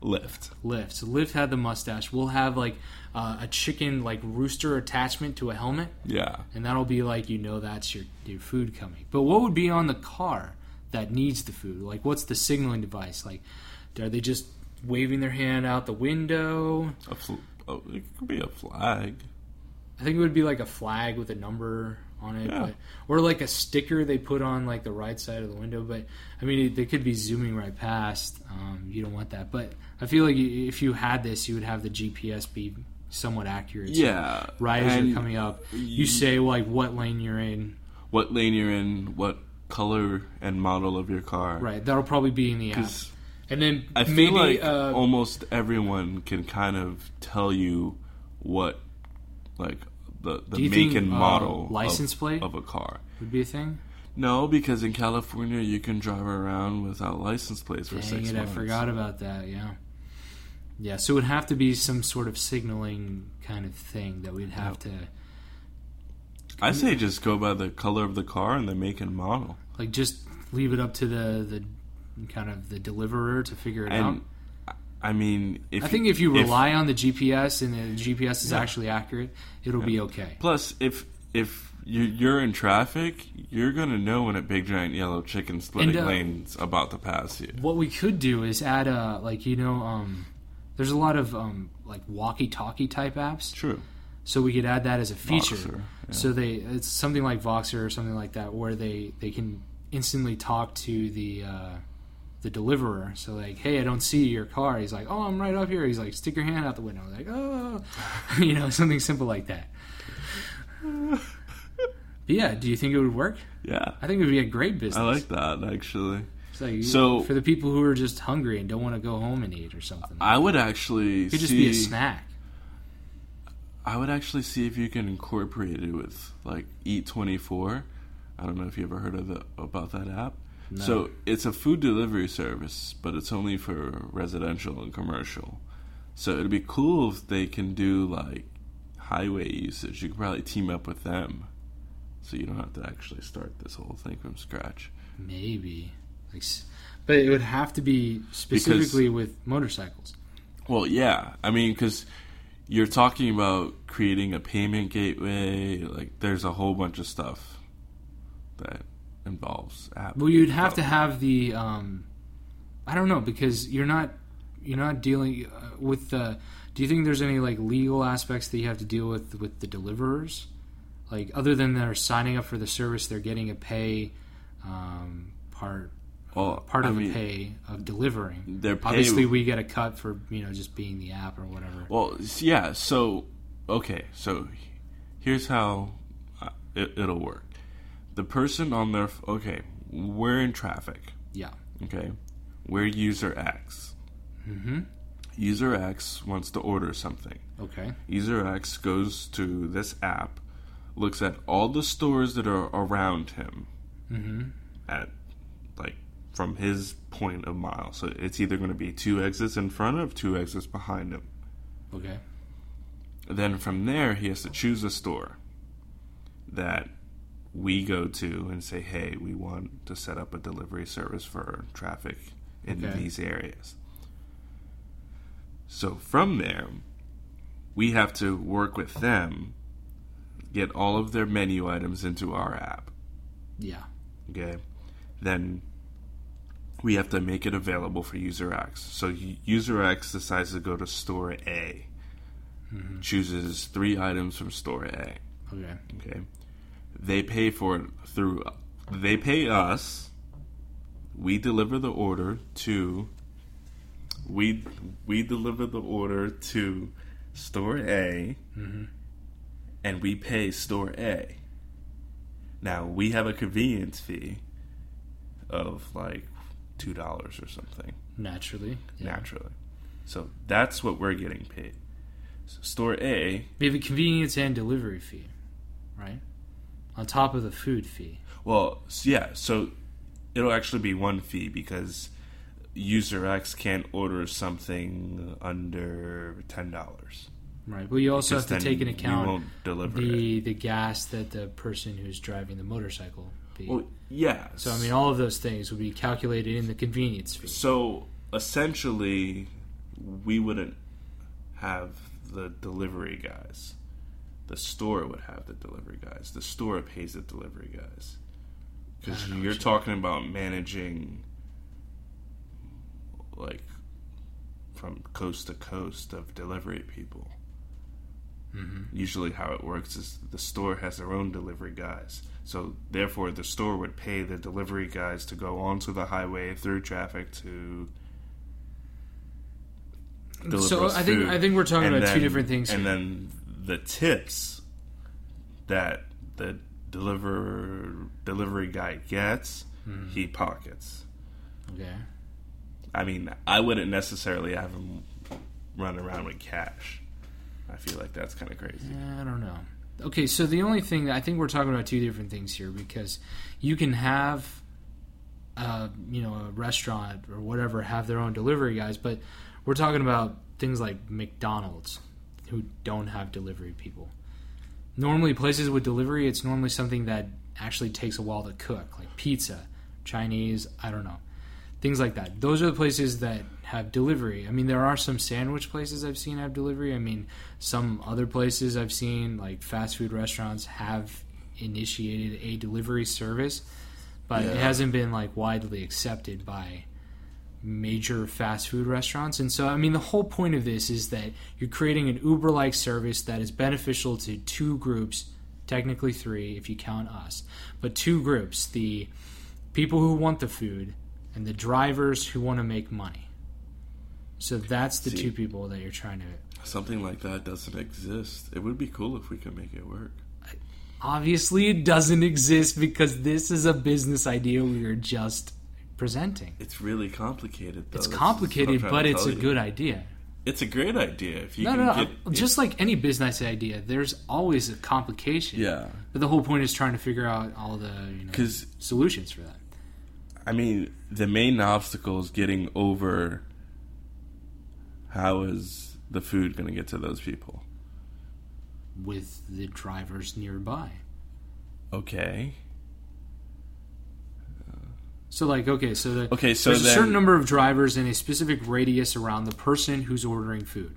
S2: lift.
S1: Lyft. So Lyft had the mustache. We'll have like uh, a chicken like rooster attachment to a helmet,
S2: Yeah,
S1: and that'll be like you know that's your your food coming. But what would be on the car that needs the food? Like what's the signaling device? Like are they just waving their hand out the window?
S2: a fl- oh, it could be a flag.
S1: I think it would be like a flag with a number on it,
S2: Yeah.
S1: but, or like a sticker they put on like the right side of the window. But I mean, they could be zooming right past. Um, you don't want that. But I feel like if you had this, you would have the GPS be somewhat accurate.
S2: Yeah,
S1: right as
S2: and
S1: you're coming up, you say like what lane you're in.
S2: What lane you're in, what color and model of your car.
S1: Right, that'll probably be in the app.
S2: 'Cause
S1: And then
S2: I feel
S1: maybe
S2: like
S1: uh,
S2: almost everyone can kind of tell you what, like the the
S1: Do you
S2: make
S1: think,
S2: and
S1: uh,
S2: model of-
S1: license plate?
S2: of a car.
S1: would be a thing.
S2: No, because in California you can drive around without license plates for
S1: Dang
S2: six
S1: it,
S2: months.
S1: I forgot about that. Yeah, yeah. So it would have to be some sort of signaling kind of thing that we'd have to.
S2: I say just go by the color of the car and the make and model.
S1: like just leave it up to the the kind of the deliverer to figure it out.
S2: I mean, if
S1: I think if you rely on the GPS and the GPS is actually accurate, it'll be okay.
S2: plus if if you- you're in traffic, you're gonna know when a big giant yellow chicken splitting
S1: And, uh,
S2: lane's about to pass you.
S1: What we could do is add a like you know um, there's a lot of um, like walkie-talkie type apps,
S2: True.
S1: so we could add that as a feature.
S2: Voxer, yeah.
S1: So they it's something like Voxer or something like that where they they can instantly talk to the uh, the deliverer. So like, hey, I don't see your car. He's like, oh, I'm right up here. He's like, stick your hand out the window. Like, oh, you know, something simple like that. But yeah, do you think it would work?
S2: Yeah.
S1: I think it would be a great business.
S2: I like that actually.
S1: Like,
S2: So-
S1: for the people who are just hungry and don't want to go home and eat or something,
S2: I would actually
S1: it could just
S2: see,
S1: be a snack.
S2: I would actually see if you can incorporate it with like Eat Twenty Four. I don't know if you ever heard of the, about that app.
S1: No.
S2: So it's a food delivery service, but it's only for residential and commercial. So it'd be cool if they can do like highway usage. You could probably team up with them, so you don't have to actually start this whole thing from scratch.
S1: Maybe, but it would have to be specifically with motorcycles.
S2: Well, yeah. I mean, because you're talking about creating a payment gateway. Like, there's a whole bunch of stuff that involves app.
S1: Well, you'd have to have the. Um, I don't know because you're not you're not dealing uh, with the. Do you think there's any like legal aspects that you have to deal with with the deliverers, like other than they're signing up for the service, they're getting a pay um, part
S2: Well,
S1: part
S2: I
S1: of
S2: mean,
S1: the pay of delivering.
S2: Their pay,
S1: Obviously, we get a cut for you know just being the app or whatever.
S2: Well, yeah. So, okay. So, here's how uh, it, it'll work. The person on their okay, we're in traffic.
S1: Yeah.
S2: Okay, we're user X.
S1: Mm-hmm.
S2: User X wants to order something.
S1: Okay.
S2: User X goes to this app, looks at all the stores that are around him
S1: Mm-hmm.
S2: at from his point of mile. So it's either going to be two exits in front of, two exits behind him.
S1: Okay.
S2: Then from there, he has to choose a store that we go to and say, "Hey, we want to set up a delivery service for traffic in
S1: Okay.
S2: these areas." So from there, we have to work with them, get all of their menu items into our app.
S1: Yeah.
S2: Okay. Then we have to make it available for user X. So user X decides to go to store A, chooses three items from store A.
S1: Okay.
S2: Okay. They pay for it through. They pay us. We deliver the order to. We we deliver the order to store A, Mhm. and we pay store A. Now we have a convenience fee of like two dollars or something
S1: Naturally. Yeah.
S2: naturally. So that's what we're getting paid. So store A
S1: We have a convenience and delivery fee, right? On top of the food fee.
S2: Well, yeah, so it'll actually be one fee because user X can't order something under ten dollars.
S1: Right. But you also have to take into account
S2: deliver it.
S1: the the gas that the person who's driving the motorcycle be.
S2: Well, yeah.
S1: so I mean all of those things would be calculated in the convenience fee.
S2: so essentially, we wouldn't have the delivery guys. The store would have the delivery guys. The store pays the delivery guys. Because you're
S1: you-
S2: talking about managing, like, from coast to coast of delivery people.
S1: hmm
S2: Usually, how it works is the store has their own delivery guys. So, therefore, the store would pay the delivery guys to go onto the highway through traffic to. deliver
S1: So I think
S2: food.
S1: I think we're talking
S2: And
S1: about two different things.
S2: And
S1: here.
S2: then the tips that the deliver delivery guy gets,
S1: Mm-hmm.
S2: he pockets.
S1: okay.
S2: I mean, I wouldn't necessarily have him run around with cash. I feel like that's kind of crazy.
S1: I don't know. Okay, so the only thing I think we're talking about two different things here because you can have, uh, you know, a restaurant or whatever have their own delivery guys, but we're talking about things like McDonald's who don't have delivery people. Normally, places with delivery, it's normally something that actually takes a while to cook, like pizza, Chinese. I don't know. things like that. Those are the places that have delivery. I mean, there are some sandwich places I've seen have delivery. I mean, some other places I've seen, like fast food restaurants, have initiated a delivery service, but it hasn't been like widely accepted by major fast food restaurants. And so, I mean, the whole point of this is that you're creating an Uber like service that is beneficial to two groups, technically three if you count us, but two groups the people who want the food and the drivers who want to make money. So that's the
S2: See.
S1: two people that you're trying to.
S2: Something like that doesn't exist. It would be cool if we could make it work.
S1: Obviously, it doesn't exist because this is a business idea we are just presenting.
S2: It's really complicated. Though.
S1: It's complicated,
S2: what I'm trying
S1: but it's a
S2: you.
S1: good idea.
S2: It's a great idea if you
S1: No,
S2: can
S1: no,
S2: get
S1: no. Just like any business idea, there's always a complication.
S2: yeah.
S1: But the whole point is trying to figure out all the you know,
S2: Because
S1: solutions for that.
S2: I mean, the main obstacle is getting over. How is the food going to get to those people?
S1: with the drivers nearby.
S2: Okay.
S1: So, like, okay, so the,
S2: Okay, so
S1: there's a certain number of drivers in a specific radius around the person who's ordering food.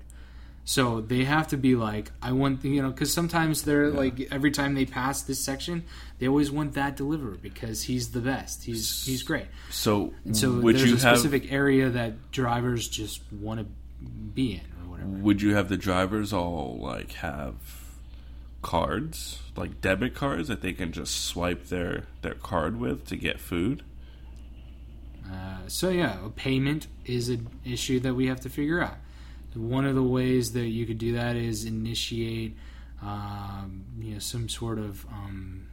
S1: So they have to be like, I want, you know, because sometimes they're like, every time they pass this section, they always want that deliverer because he's the best. He's he's great.
S2: So,
S1: And so
S2: would
S1: there's
S2: you
S1: a
S2: have
S1: specific area that drivers just want to be in or whatever.
S2: would you have the drivers all like have cards, like debit cards that they can just swipe their their card with to get food?
S1: Uh, so yeah, a payment is an issue that we have to figure out. One of the ways that you could do that is initiate, um, you know, some sort of. Um,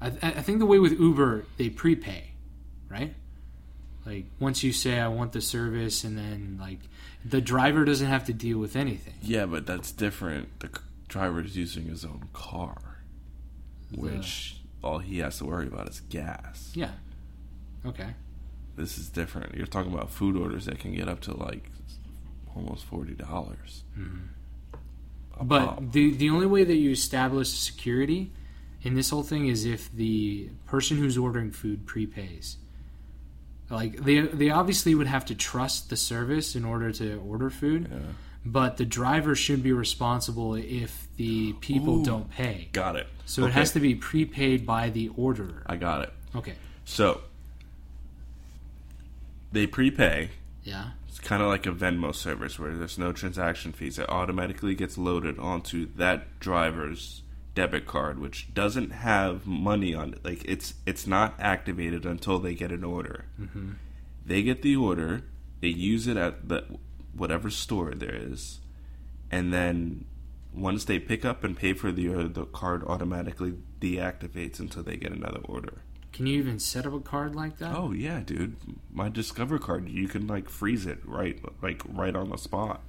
S1: I, I think the way with Uber they prepay, right? Like once you say I want the service, and then like the driver doesn't have to deal with anything.
S2: Yeah, but that's different. The c- is using his own car, which all he has to worry about is gas.
S1: Yeah. Okay.
S2: This is different. You're talking about food orders that can get up to like almost forty dollars. Mm-hmm.
S1: But the the only way that you establish security in this whole thing is if the person who's ordering food prepays. Like they they obviously would have to trust the service in order to order food,
S2: Yeah.
S1: but the driver should be responsible if the people
S2: Ooh.
S1: don't pay.
S2: Got it.
S1: So it has to be prepaid by the orderer.
S2: I got it.
S1: Okay.
S2: So they prepay.
S1: Yeah.
S2: It's kind of like a Venmo service where there's no transaction fees. It automatically gets loaded onto that driver's debit card, which doesn't have money on it. Like it's it's not activated until they get an order. Mm-hmm. They get the order, they use it at the whatever store there is, and then once they pick up and pay for the order, the card automatically deactivates until they get another order.
S1: Can you even set up a card like that?
S2: Oh yeah, dude. My Discover card, you can like freeze it right like right on the spot.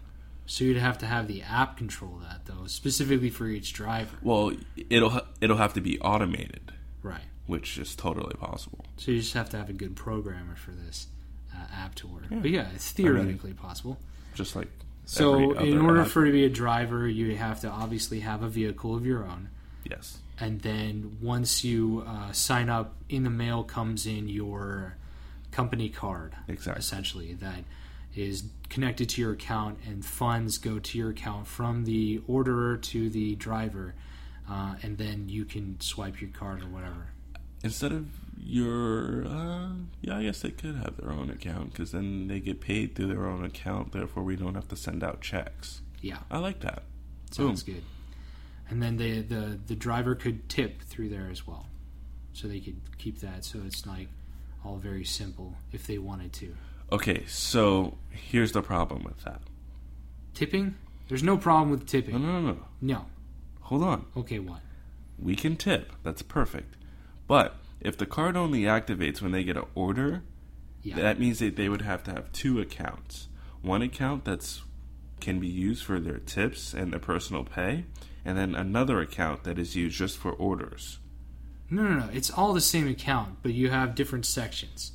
S1: So you'd have to have the app control that though, specifically for each driver.
S2: Well, it'll ha- it'll have to be automated,
S1: Right.
S2: which is totally possible.
S1: So you just have to have a good programmer for this uh, app to work.
S2: Yeah.
S1: But yeah, it's theoretically possible.
S2: Just like
S1: So in order
S2: app.
S1: for to be a driver, you have to obviously have a vehicle of your own.
S2: yes,
S1: And then once you uh, sign up, in the mail comes in your company card,
S2: Exactly.
S1: essentially, that is connected to your account, and funds go to your account from the orderer to the driver. Uh, and then you can swipe your card or whatever.
S2: instead of your uh, yeah, I guess they could have their own account because then they get paid through their own account. Therefore, we don't have to send out checks.
S1: Yeah.
S2: I like that.
S1: Sounds
S2: Boom.
S1: good. And then the, the the driver could tip through there as well, so they could keep that. So it's like all very simple if they wanted to.
S2: Okay, so here's the problem with that.
S1: Tipping? There's no problem with
S2: No,
S1: tipping.
S2: no, no, no.
S1: No.
S2: Hold on.
S1: Okay, what?
S2: we can tip. That's perfect. But if the card only activates when they get an order,
S1: Yeah.
S2: that means that they would have to have two accounts. One account that's can be used for their tips and their personal pay, and then another account that is used just for orders.
S1: no, no, no. It's all the same account, but you have different sections.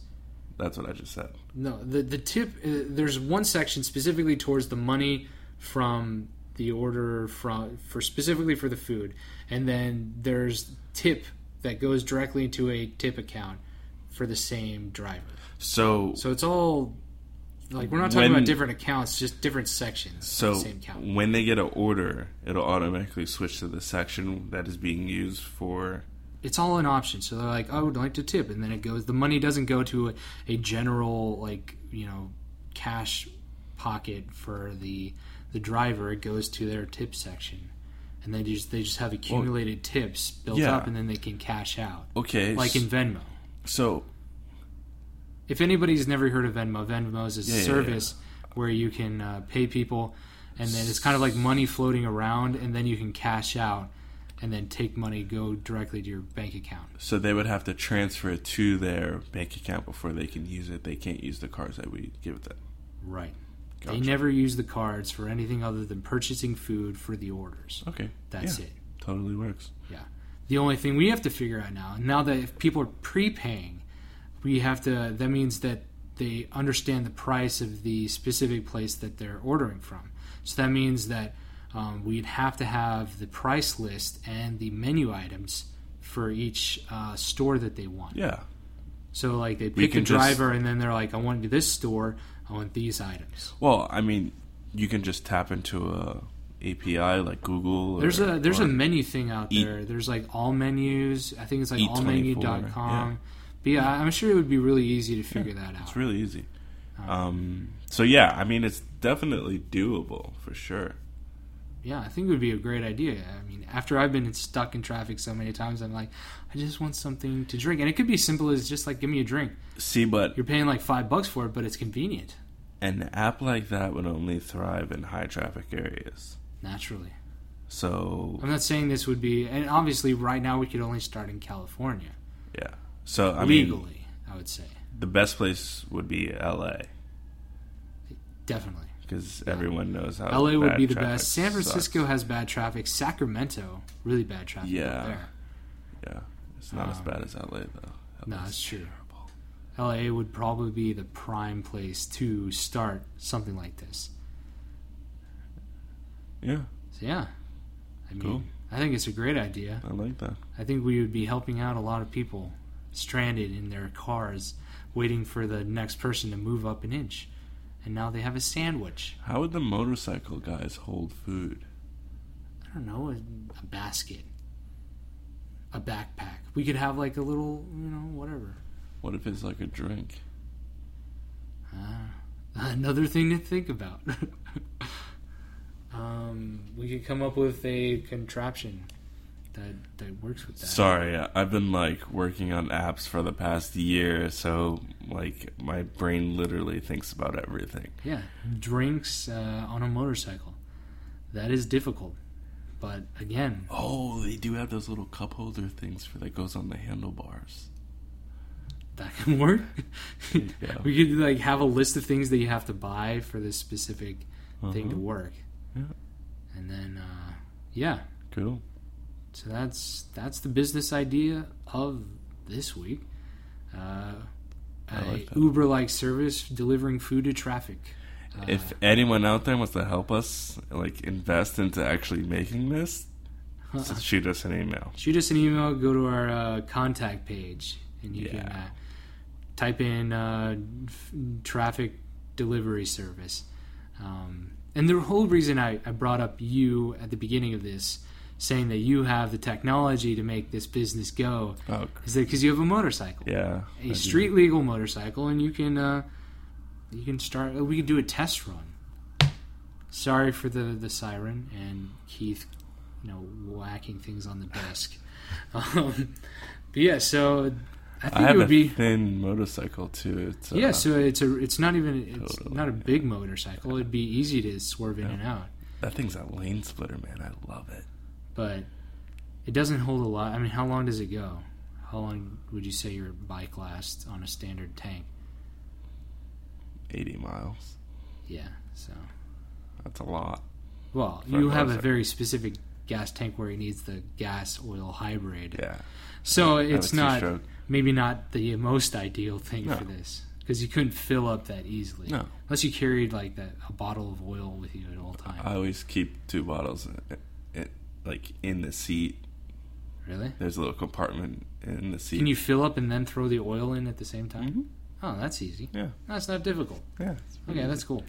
S2: That's what I just said.
S1: No, the the tip. Uh, there's one section specifically towards the money from the order from for specifically for the food, and then there's tip that goes directly into a tip account for the same driver.
S2: So
S1: So it's all like we're not talking
S2: When-
S1: about different accounts, just different sections
S2: so
S1: the same account.
S2: when they get an order, it'll automatically switch to the section that is being used for.
S1: It's all an option. So they're like, "I would like to tip," and then it goes. The money doesn't go to a, a general like you know cash pocket for the the driver. It goes to their tip section, and they just they just have accumulated tips built
S2: yeah.
S1: up, and then they can cash out,
S2: Okay,
S1: like in Venmo.
S2: so
S1: If anybody's never heard of Venmo, Venmo is a
S2: Yeah, yeah,
S1: service where you can uh, pay people, and then it's kind of like money floating around, and then you can cash out, and then take money go directly to your bank account.
S2: so they would have to transfer it to their bank account before they can use it. They can't use the cards that we give them.
S1: Right. They never use the cards for anything other than purchasing food for the orders.
S2: Okay,
S1: That's
S2: yeah,
S1: it.
S2: Totally works. Yeah.
S1: The only thing we have to figure out now, now that if people are prepaying, we have to. That means that they understand the price of the specific place that they're ordering from. So that means that um, we'd have to have the price list and the menu items for each uh, store that they want.
S2: Yeah,
S1: So like they pick a
S2: can just-
S1: driver and then they're like, I want to this store. I want these items.
S2: Well, I mean, you can just tap into a API like Google.
S1: There's
S2: or-
S1: a there's a menu thing out
S2: Eat-
S1: there. There's like all menus. I think it's like
S2: Eat24,
S1: allmenu.com. But yeah, I'm sure it would be really easy to figure that out.
S2: It's really easy. Um, so yeah, I mean, it's definitely doable for sure.
S1: Yeah, I think it would be a great idea. I mean, after I've been stuck in traffic so many times, I'm like, I just want something to drink, and it could be simple as just like give me a drink.
S2: See, but
S1: You're paying like five bucks for it, but it's convenient.
S2: an app like that would only thrive in high traffic areas.
S1: Naturally,
S2: So
S1: I'm not saying this would be, and obviously, right now we could only start in California
S2: yeah, so I mean,
S1: legally. I would say
S2: the best place would be LA
S1: definitely.
S2: Because everyone knows how.
S1: LA would be the best. San Francisco
S2: sucks.
S1: has bad traffic. Sacramento, really bad traffic.
S2: Yeah. Yeah, it's not as
S1: Um,
S2: bad as LA though.
S1: No, it's true.
S2: terrible.
S1: LA would probably be the prime place to start something like this.
S2: Yeah,
S1: So yeah, I mean,
S2: Cool.
S1: I think it's a great idea.
S2: I like that.
S1: I think we would be helping out a lot of people stranded in their cars, waiting for the next person to move up an inch, and now they have a sandwich.
S2: How would the motorcycle guys hold food?
S1: I don't know, a, a basket, a backpack. We could have like a little, you know, whatever.
S2: What if it's like a drink?
S1: Ah, another thing to think about. um, we could come up with a contraption that that works with that.
S2: Sorry, I've been like working on apps for the past year, so like my brain literally thinks about everything.
S1: Yeah, drinks uh, on a motorcycle. That is difficult, but again,
S2: Oh, they do have those little cup holder things for that goes on the handlebars.
S1: that can work.
S2: Yeah.
S1: we could like have a list of things that you have to buy for this specific thing to
S2: Uh-huh.
S1: work,
S2: Yeah.
S1: and then uh, yeah,
S2: Cool.
S1: So that's that's the business idea of this week. Uh,
S2: I
S1: a
S2: like.
S1: Uber-like service delivering food to traffic. Uh,
S2: If anyone out there wants to help us, like invest into actually making this, just shoot us an email.
S1: shoot us an email, go to our uh, contact page, and you can
S2: Yeah.
S1: uh, type in uh, f- traffic delivery service. Um, and the whole reason I, I brought up you at the beginning of this, saying that you have the technology to make this business go,
S2: Oh,
S1: is that because you have a motorcycle.
S2: yeah. I
S1: a street legal motorcycle, and you can uh, you can start. We can do a test run. Sorry for the the siren and Keith, you know, whacking things on the desk. Um, but yeah, so I
S2: I
S1: think
S2: have
S1: it would be
S2: thin motorcycle too. It's, uh,
S1: yeah, so it's a it's not even it's
S2: Totally,
S1: not a big motorcycle. It'd be easy to swerve in and out,
S2: that thing's a lane splitter, man. I love it.
S1: But it doesn't hold a lot. I mean, how long does it go? How long would you say your bike lasts on a standard tank?
S2: 80 miles.
S1: Yeah, so
S2: That's a lot.
S1: Well, you have a very specific gas tank where it needs the gas oil hybrid.
S2: Yeah.
S1: So
S2: have
S1: it's not
S2: two-stroke.
S1: maybe not the most ideal thing
S2: No.
S1: for this because you couldn't fill up that easily.
S2: No.
S1: Unless you carried like that a bottle of oil with you at all times.
S2: I always keep two bottles, like in the seat,
S1: Really?
S2: There's a little compartment in the seat.
S1: Can you fill up and then throw the oil in at the same time?
S2: Mhm.
S1: Oh, that's easy.
S2: Yeah,
S1: That's not difficult.
S2: yeah.
S1: Okay, that's cool.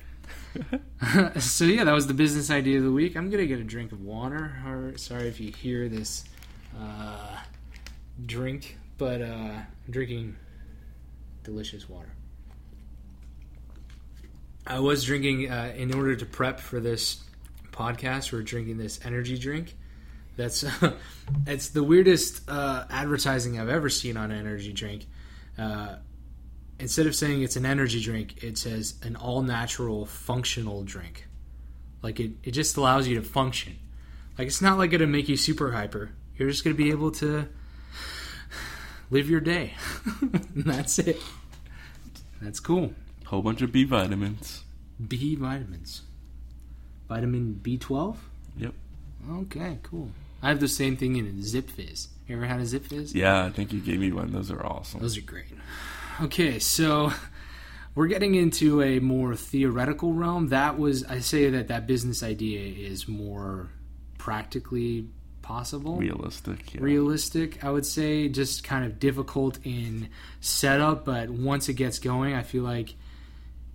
S1: so yeah, that was the business idea of the week. I'm gonna get a drink of water. Or, sorry if you hear this uh, drink, but uh, I'm drinking delicious water. I was drinking uh, in order to prep for this podcast. We're drinking this energy drink. That's it's the weirdest uh, advertising I've ever seen on an energy drink. Uh, instead of saying it's an energy drink, it says an all natural functional drink. Like it, it just allows you to function. Like it's not like to make you super hyper. You're just going to be able to live your day. and that's it. That's cool.
S2: Whole bunch of B vitamins.
S1: B vitamins. Vitamin B12?
S2: Yep.
S1: Okay, cool. I have the same thing in a Zip Fizz. You ever had a Zip Fizz?
S2: Yeah, I think you gave me one. Those are awesome.
S1: Those are great. Okay, so we're getting into a more theoretical realm. That was I say that that business idea is more practically possible,
S2: Realistic. Yeah.
S1: realistic. I would say just kind of difficult in setup, but once it gets going, I feel like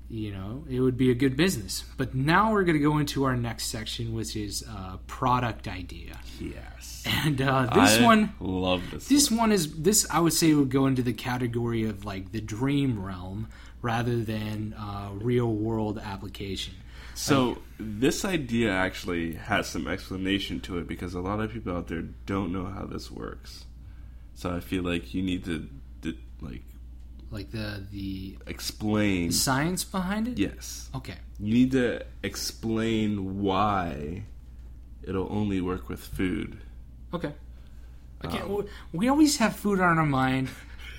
S1: you know it would be a good business. But now we're going to go into our next section, which is uh, product idea,
S2: Yes.
S1: and uh, this
S2: I
S1: one.
S2: Love this.
S1: This one is this I would say would go into the category of like the dream realm rather than uh, real world application.
S2: So this idea actually has some explanation to it because a lot of people out there don't know how this works. So I feel like you need to, to like
S1: Like the the
S2: explain.
S1: science behind it.
S2: Yes,
S1: Okay.
S2: you need to explain why it'll only work with food.
S1: Okay. Okay.
S2: Um,
S1: we always have food on our mind,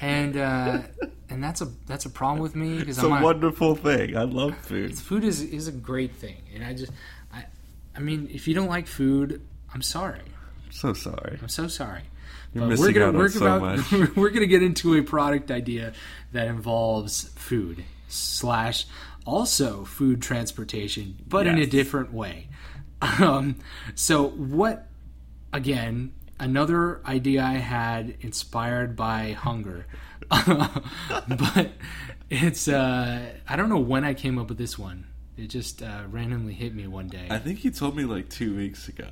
S1: and uh, and that's a that's a problem with me because
S2: It's a
S1: I'm not,
S2: wonderful thing. I love food.
S1: food is is a great thing, and I just I I mean if you don't like food, I'm sorry.
S2: I'm so sorry.
S1: I'm so sorry.
S2: You're missing
S1: we're gonna
S2: out on so
S1: about
S2: much.
S1: we're gonna get into a product idea that involves food slash also food transportation, but in a different way. Um, so what? Again, another idea I had inspired by hunger, but it's uh, I don't know when I came up with this one. It just uh, randomly hit me one day.
S2: I think you told me like two weeks ago.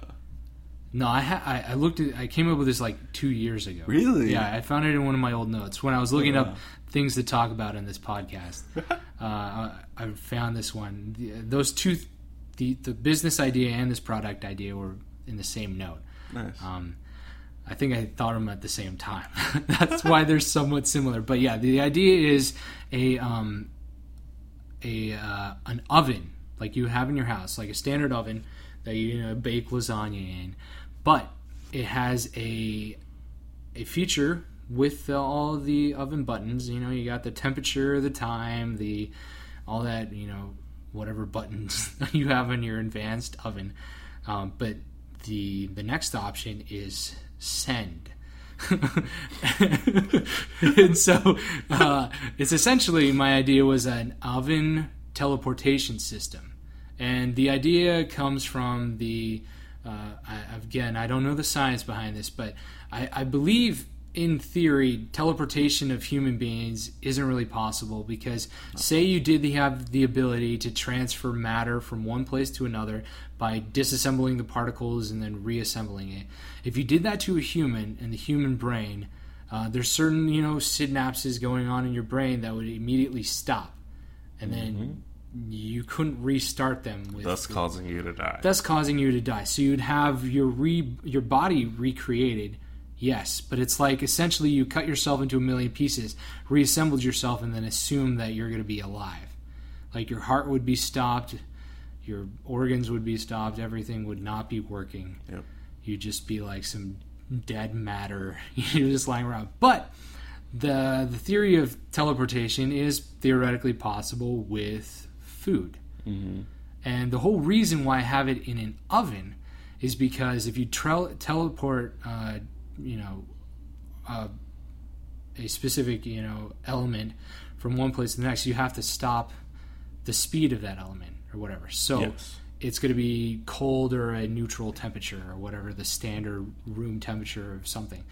S1: No, I, ha- I I looked at I came up with this like two years ago.
S2: Really?
S1: Yeah, I found it in one of my old notes when I was looking up things to talk about in this podcast. uh, I, I found this one. The, those two, the the business idea and this product idea were in the same note.
S2: Nice.
S1: Um, I think I thought them at the same time. That's why they're somewhat similar. But yeah, the idea is a um, a uh, an oven like you have in your house, like a standard oven that you, you know, bake lasagna in, but it has a a feature with the, all the oven buttons. You know, you got the temperature, the time, the all that. You know, whatever buttons you have in your advanced oven. Um, but the the next option is send. and so uh, it's essentially my idea was an oven teleportation system and the idea comes from the uh, I, again i don't know the science behind this but I, I believe in theory teleportation of human beings isn't really possible because say you did have the ability to transfer matter from one place to another by disassembling the particles and then reassembling it. If you did that to a human and the human brain uh, there's certain you know synapses going on in your brain that would immediately stop. And then you couldn't restart them with
S2: Thus causing you to die.
S1: thus causing you to die. So you'd have your re your body recreated, yes, but it's like essentially you cut yourself into a million pieces, reassembled yourself, and then assume that you're going to be alive. Like your heart would be stopped, your organs would be stopped, everything would not be working.
S2: Yep.
S1: You'd just be like some dead matter, you're just lying around. But the the theory of teleportation is theoretically possible with food. And the whole reason why I have it in an oven is because if you teleport, uh, you know, uh, a specific you know element from one place to the next, you have to stop the speed of that element or whatever. So
S2: Yes.
S1: it's going to be cold or a neutral temperature or whatever the standard room temperature of something.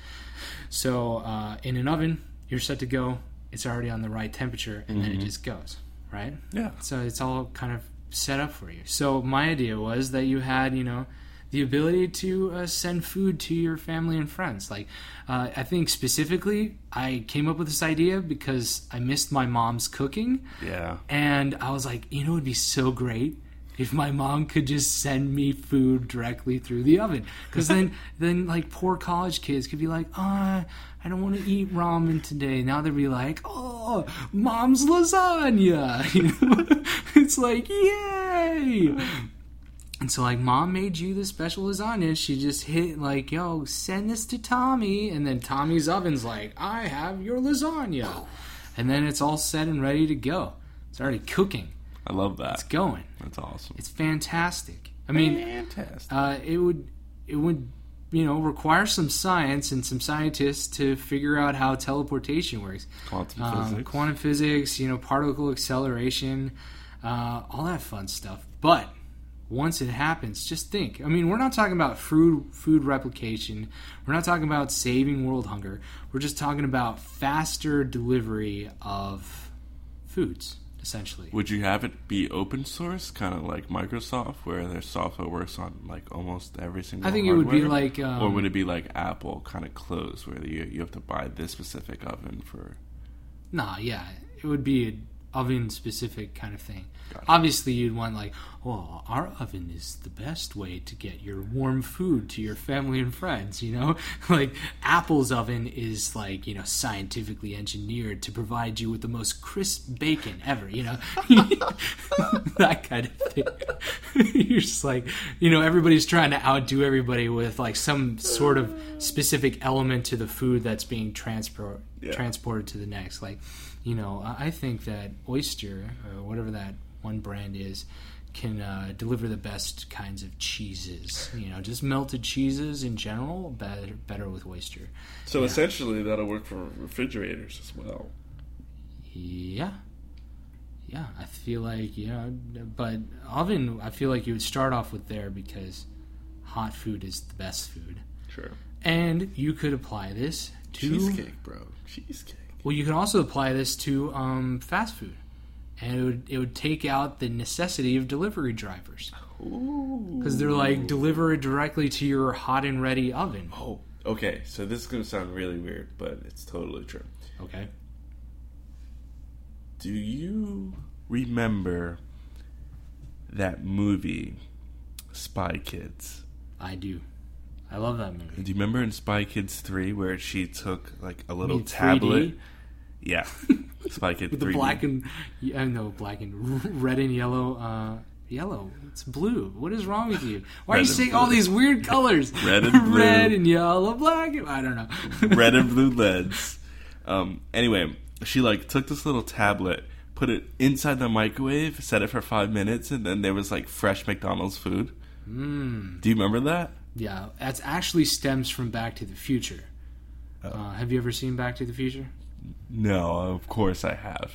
S1: So uh, in an oven, you're set to go. It's already on the right temperature, and then it just goes right.
S2: Yeah.
S1: So it's all kind of set up for you. So my idea was that you had, you know, the ability to uh, send food to your family and friends. Like, uh, I think specifically, I came up with this idea because I missed my mom's cooking,
S2: Yeah.
S1: and I was like, you know, it'd be so great if my mom could just send me food directly through the oven. Because then then like poor college kids could be like oh i don't want to eat ramen today. Now they'd be like oh mom's lasagna. You know? It's like yay! And so like mom made you the special lasagna. She just hit like yo send this to tommy. And then tommy's oven's like i have your lasagna. Oh. And then it's all set and ready to go. It's already cooking
S2: I love that.
S1: it's going
S2: That's awesome.
S1: it's fantastic. I mean,
S2: fantastic.
S1: uh, it would it would you know require some science and some scientists to figure out how teleportation works.
S2: Quantum
S1: Um,
S2: physics.
S1: quantum physics, you know, particle acceleration, uh, all that fun stuff. But once it happens, just think. I mean, we're not talking about food food replication. We're not talking about saving world hunger. We're just talking about faster delivery of foods, essentially.
S2: Would you have it be open source, kind of like Microsoft, where their software works on like almost every single?
S1: I think it would be like, um,
S2: or would it be like Apple, kind of closed, where you you have to buy this specific oven for?
S1: Nah, yeah, it would be an oven specific kind of thing.
S2: Gotcha.
S1: Obviously, you'd want like, well, our oven is the best way to get your warm food to your family and friends. You know, like Apple's oven is like you know scientifically engineered to provide you with the most crisp bacon ever. You know, that kind of thing. You're just like, you know, everybody's trying to outdo everybody with like some sort of specific element to the food that's being transport
S2: Yeah.
S1: transported to the next. Like, you know, I I think that Oster or whatever that one brand is can uh, deliver the best kinds of cheeses. You know, just melted cheeses in general, better better with Oster.
S2: So essentially, that'll work for refrigerators as well.
S1: Yeah. Yeah, I feel like, you know, but oven, I feel like you would start off with there because hot food is the best food.
S2: Sure.
S1: And you could apply this to
S2: Cheesecake, bro. Cheesecake.
S1: Well, you can also apply this to um, fast food, and it would it would take out the necessity of delivery drivers because they're like deliver it directly to your hot and ready oven.
S2: Oh, okay. So this is gonna sound really weird, but it's totally true.
S1: Okay.
S2: Do you remember that movie, Spy Kids?
S1: I do. I love that movie.
S2: Do you remember in Spy Kids 3 where she took like a little
S1: tablet? 3D?
S2: Yeah. Spy Kids
S1: With the
S2: 3D.
S1: black and yeah, no black and red and yellow. Uh, yellow. It's blue. What is wrong with you? Why are you saying
S2: blue.
S1: all these weird colors?
S2: Red and blue.
S1: red and yellow, black. And, I don't know.
S2: red and blue LEDs. Um, anyway, she like took this little tablet, put it inside the microwave, set it for five minutes, and then there was like fresh McDonald's food.
S1: Mm.
S2: Do you remember that?
S1: Yeah, that's actually stems from Back to the Future.
S2: Oh.
S1: Uh, have you ever seen Back to the Future?
S2: No, of course I have.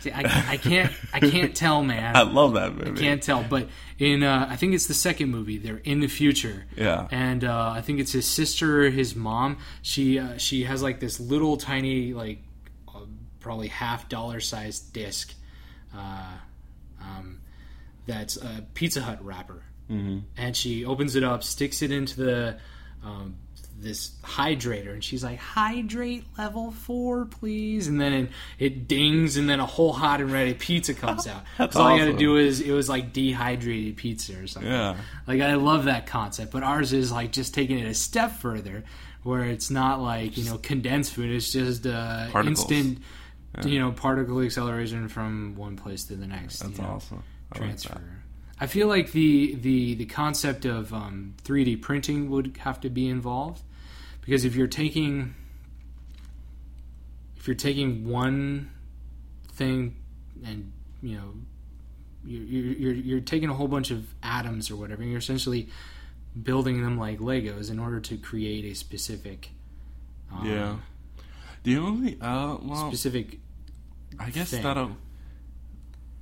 S1: See, I, I can't, I can't tell, man.
S2: I love that movie.
S1: I can't tell. But in, uh, I think it's the second movie. They're in the future.
S2: Yeah.
S1: And uh, I think it's his sister, his mom. She, uh, she has like this little tiny, like uh, probably half dollar sized disc. Uh, um, that's a Pizza Hut wrapper, mm-hmm. and she opens it up, sticks it into the um, this hydrator, and she's like, "Hydrate level four, please." And then it, dings, and then a whole hot and ready pizza comes out.
S2: That's
S1: so all you got to do is it was like dehydrated pizza or something.
S2: Yeah.
S1: Like I love that concept, but ours is like just taking it a step further, where it's not like you know condensed food; it's just uh, instant, you know, particle acceleration from one place to the next.
S2: That's
S1: you know,
S2: awesome. I like
S1: Transfer.
S2: that.
S1: I feel like the the the concept of um, 3D printing would have to be involved because if you're taking if you're taking one thing and you know you're, you're, you're taking a whole bunch of atoms or whatever and you're essentially building them like legos in order to create a specific um,
S2: Yeah. The only uh well
S1: specific
S2: I guess
S1: thing.
S2: that'll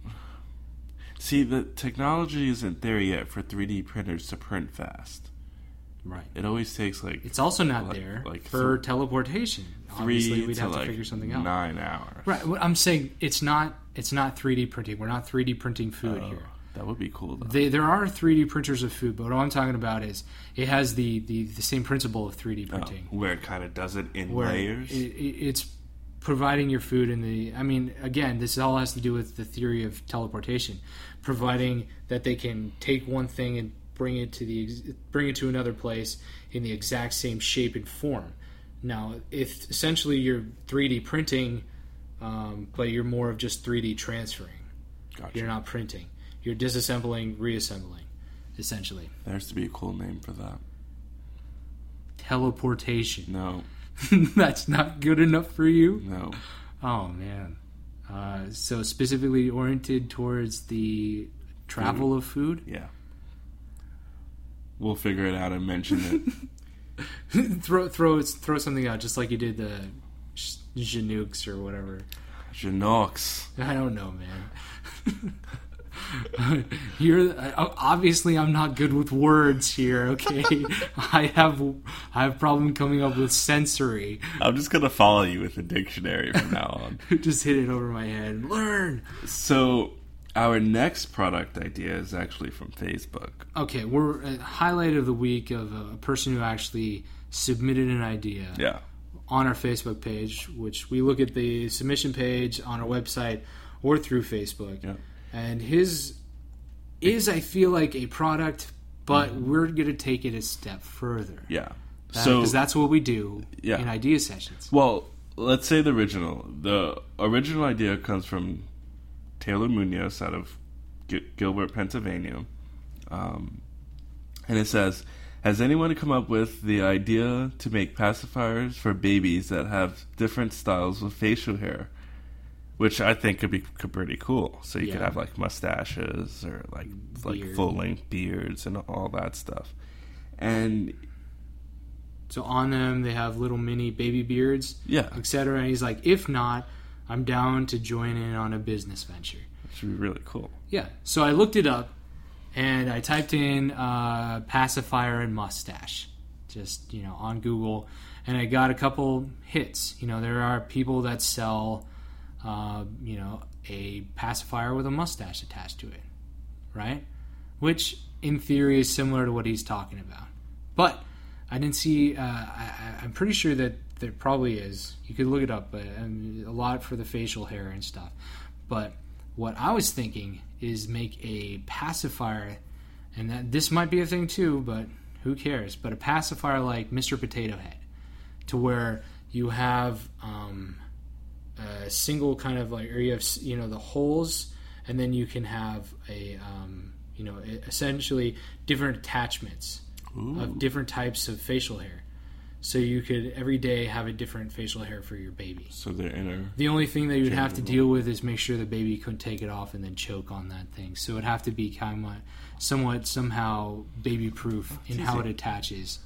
S2: See, the technology isn't there yet for 3D printers to print fast.
S1: Right.
S2: It always takes like
S1: It's also not
S2: Like-
S1: there
S2: like
S1: for
S2: th-
S1: teleportation.
S2: three
S1: Obviously, we'd
S2: to
S1: have
S2: like
S1: to figure something out.
S2: nine hours.
S1: Right. What I'm saying it's not it's not 3D printing. We're not 3D printing food
S2: Oh,
S1: here.
S2: that would be cool though.
S1: They, there are 3D printers of food, but what I'm talking about is it has the, the, the same principle of 3D
S2: Oh,
S1: printing.
S2: where it kind of does it in layers.
S1: It, it's providing your food in the. I mean, again, this all has to do with the theory of teleportation, providing that they can take one thing and bring it to the bring it to another place in the exact same shape and form. Now, if essentially you're 3D printing, um, but you're more of just 3D transferring,
S2: gotcha.
S1: you're not printing. You're disassembling, reassembling, essentially.
S2: There has to be a cool name for that.
S1: Teleportation.
S2: No,
S1: That's not good enough for you.
S2: no.
S1: Oh man. Uh, so specifically oriented towards the travel of food.
S2: Yeah. We'll figure it out and mention it.
S1: throw throw throw something out, just like you did the Chinooks or whatever.
S2: Janox.
S1: I don't know, man. You're uh, obviously I'm not good with words here. Okay, I have I have problem coming up with sensory.
S2: I'm just gonna follow you with the dictionary from now on.
S1: Just hit it over my head. Learn.
S2: So, our next product idea is actually from Facebook.
S1: Okay, we're a highlight of the week of a person who actually submitted an idea.
S2: Yeah.
S1: on our Facebook page, which we look at the submission page on our website or through Facebook.
S2: Yeah.
S1: And his is, I feel like, a product, but mm-hmm. we're going to take it a step further.
S2: Yeah.
S1: Because
S2: so,
S1: that's what we do
S2: Yeah.
S1: in idea sessions.
S2: well, let's say the original. The original idea comes from Taylor Munoz out of G- Gilbert, Pennsylvania. Um, and it says, Has anyone come up with the idea to make pacifiers for babies that have different styles of facial hair? Which I think could be could pretty cool. So you could have like mustaches or like like full length beards and all that stuff. And
S1: So on them, they have little mini baby beards,
S2: yeah,
S1: etc. And he's like, if not, I'm down to join in on a business venture.
S2: it should be really cool.
S1: Yeah. So I looked it up and I typed in uh, pacifier and mustache, just you know on Google, and I got a couple hits. You know, there are people that sell, uh, you know, a pacifier with a mustache attached to it, right? Which in theory is similar to what he's talking about, but I didn't see. Uh, I- I'm pretty sure that there probably is. You could look it up, but um, a lot for the facial hair and stuff. But what I was thinking is make a pacifier, and that this might be a thing too, but who cares? But a pacifier like Mr. Potato Head, to where you have um, a single kind of like, or you have you know the holes, and then you can have a um, you know essentially different attachments of different types of facial hair. So you could every day have a different facial hair for your baby.
S2: So they're inner.
S1: The only thing that you'd have to deal with is make sure the baby couldn't take it off and then choke on that thing. So it'd have to be kind of somewhat somehow baby proof in how it attaches.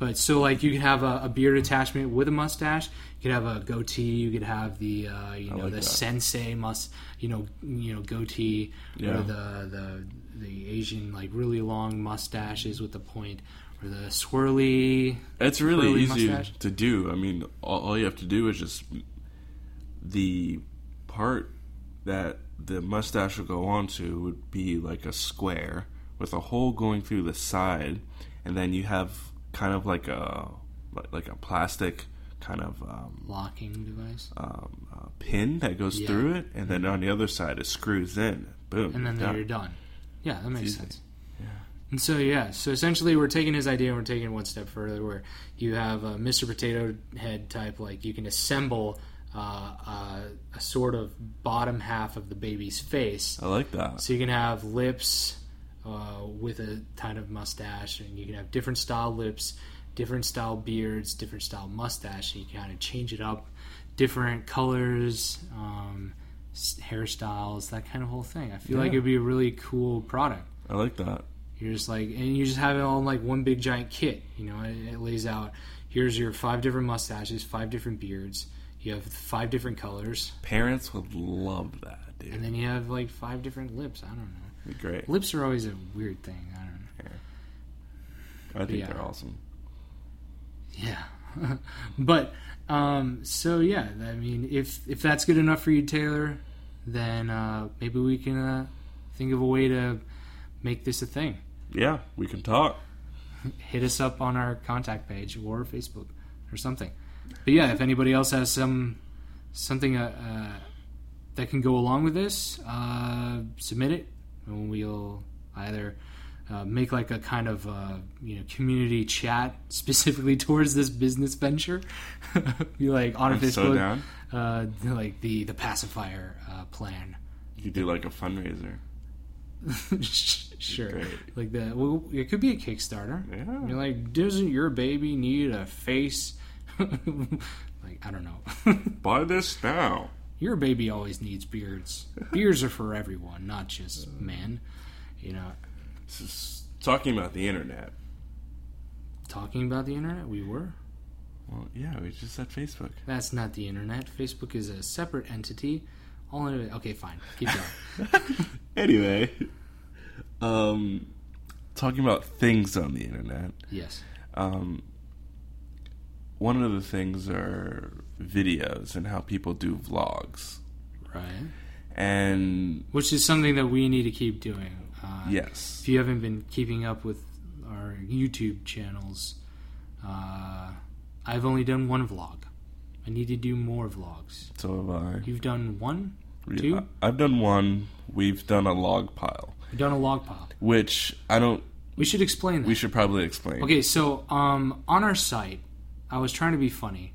S1: But so like you could have a, a beard attachment with a mustache. You could have a goatee. You could have the uh, you know
S2: like
S1: the
S2: that.
S1: sensei must you know you know goatee
S2: Yeah.
S1: or the the the Asian like really long mustaches with the point or the swirly.
S2: It's really
S1: curly
S2: easy
S1: mustache.
S2: to do. I mean, all, all you have to do is just the part that the mustache will go onto would be like a square with a hole going through the side, and then you have kind of like a like- a plastic kind of um,
S1: locking device.
S2: um, uh, pin that goes
S1: Yeah.
S2: through it, and then on the other side it screws in. Boom,
S1: and then
S2: done.
S1: you're done. Yeah, that makes sense. And so yeah, so essentially we're taking his idea and we're taking it one step further, where you have a Mr. Potato Head type, like you can assemble uh, uh, a sort of bottom half of the baby's face,
S2: I like that.
S1: so you can have lips uh, with a kind of mustache, and you can have different style lips, different style beards, different style mustache. And you can kind of change it up, different colors, um, hairstyles, that kind of whole thing. I feel like it'd be a really cool product.
S2: I like that.
S1: You're just like, and you just have it all in like one big giant kit. You know, it, it lays out. Here's your five different mustaches, five different beards. You have five different colors,
S2: Parents would love that, dude.
S1: and then you have like five different lips. I don't know.
S2: Be great.
S1: Lips are always a weird thing. I don't know.
S2: I think
S1: yeah.
S2: they're awesome.
S1: Yeah, but um, so yeah, I mean, if if that's good enough for you, Taylor, then uh, maybe we can uh, think of a way to make this a thing.
S2: Yeah, we can talk.
S1: Hit us up on our contact page or Facebook or something. But yeah, if anybody else has some something uh, uh, that can go along with this, uh, submit it, and we'll either. Uh, make like a kind of uh, you know community chat specifically towards this business venture. Be like on
S2: I'm
S1: Facebook,
S2: so.
S1: Uh, like the the pacifier uh, plan.
S2: You could do like a fundraiser.
S1: Sure,
S2: Great.
S1: like that. well, it could be a Kickstarter.
S2: Yeah.
S1: You're like, doesn't your baby need a face? like I don't know.
S2: Buy this now.
S1: your baby always needs beards. Beards are for everyone, not just uh. men. You know,
S2: This is talking about the internet.
S1: talking about the internet, we were.
S2: Well, yeah, we just said Facebook.
S1: That's not the internet. Facebook is a separate entity. All in it. Okay, fine. Keep going.
S2: Anyway, um, talking about things on the internet.
S1: yes.
S2: Um, one of the things are videos and how people do vlogs.
S1: Right.
S2: And
S1: Which is something that we need to keep doing. Uh,
S2: yes,
S1: If you haven't been keeping up with our YouTube channels, uh, I've only done one vlog. I need to do more vlogs.
S2: so have I.
S1: You've done one?
S2: Yeah,
S1: Two?
S2: I've done one. We've done a log pile,
S1: You've done a log pile.
S2: which I don't.
S1: We should explain that.
S2: We should probably explain.
S1: Okay, so um, on our site, I was trying to be funny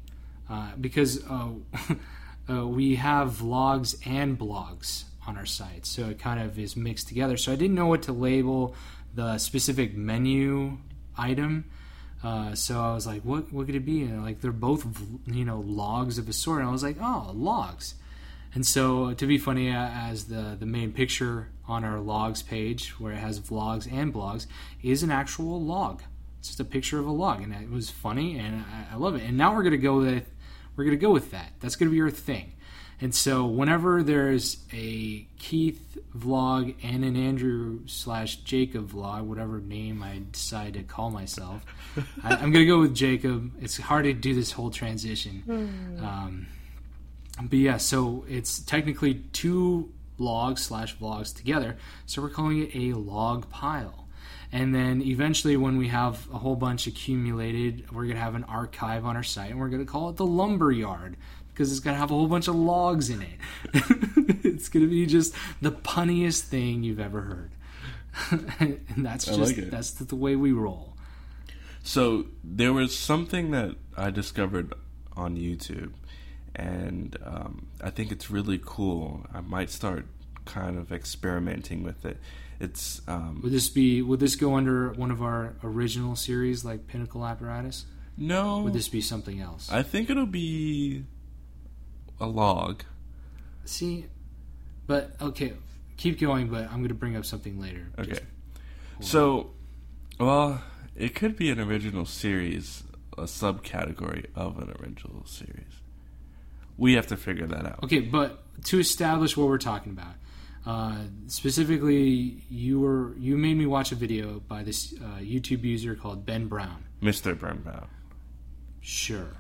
S1: uh, because uh, uh, we have vlogs and blogs on our site, so it kind of is mixed together. So I didn't know what to label the specific menu item. Uh, so I was like, "What? What could it be?" And like, they're both, you know, logs of a sort. And I was like, "Oh, logs." And so, to be funny, as the the main picture on our logs page, where it has vlogs and blogs, is an actual log. It's just a picture of a log, and it was funny, and I, I love it. And now we're gonna go with we're gonna go with that. That's gonna be our thing. And so, whenever there's a Keith vlog and an Andrew slash Jacob vlog, whatever name I decide to call myself, I, I'm gonna go with Jacob. It's hard to do this whole transition. Um, but yeah, so it's technically two logs slash vlogs together. So we're calling it a log pile. And then eventually, when we have a whole bunch accumulated, we're going to have an archive on our site and we're going to call it the lumber yard because it's going to have a whole bunch of logs in it. it's going to be just the punniest thing you've ever heard. and that's just
S2: like
S1: that's the way we roll.
S2: So there was something that I discovered on YouTube, and um, I think it's really cool. I might start kind of experimenting with it. It's um,
S1: Would this be would this go under one of our original series like Pinnacle Apparatus?
S2: no.
S1: Would this be something else?
S2: I think it'll be a log.
S1: See, but okay, keep going. But I'm going to bring up something later.
S2: Okay. So, well, it could be an original series, a subcategory of an original series. We have to figure that out.
S1: okay, but to establish what we're talking about, uh, specifically, you were you made me watch a video by this uh, YouTube user called Ben Brown.
S2: Mr. Ben Brown.
S1: Sure.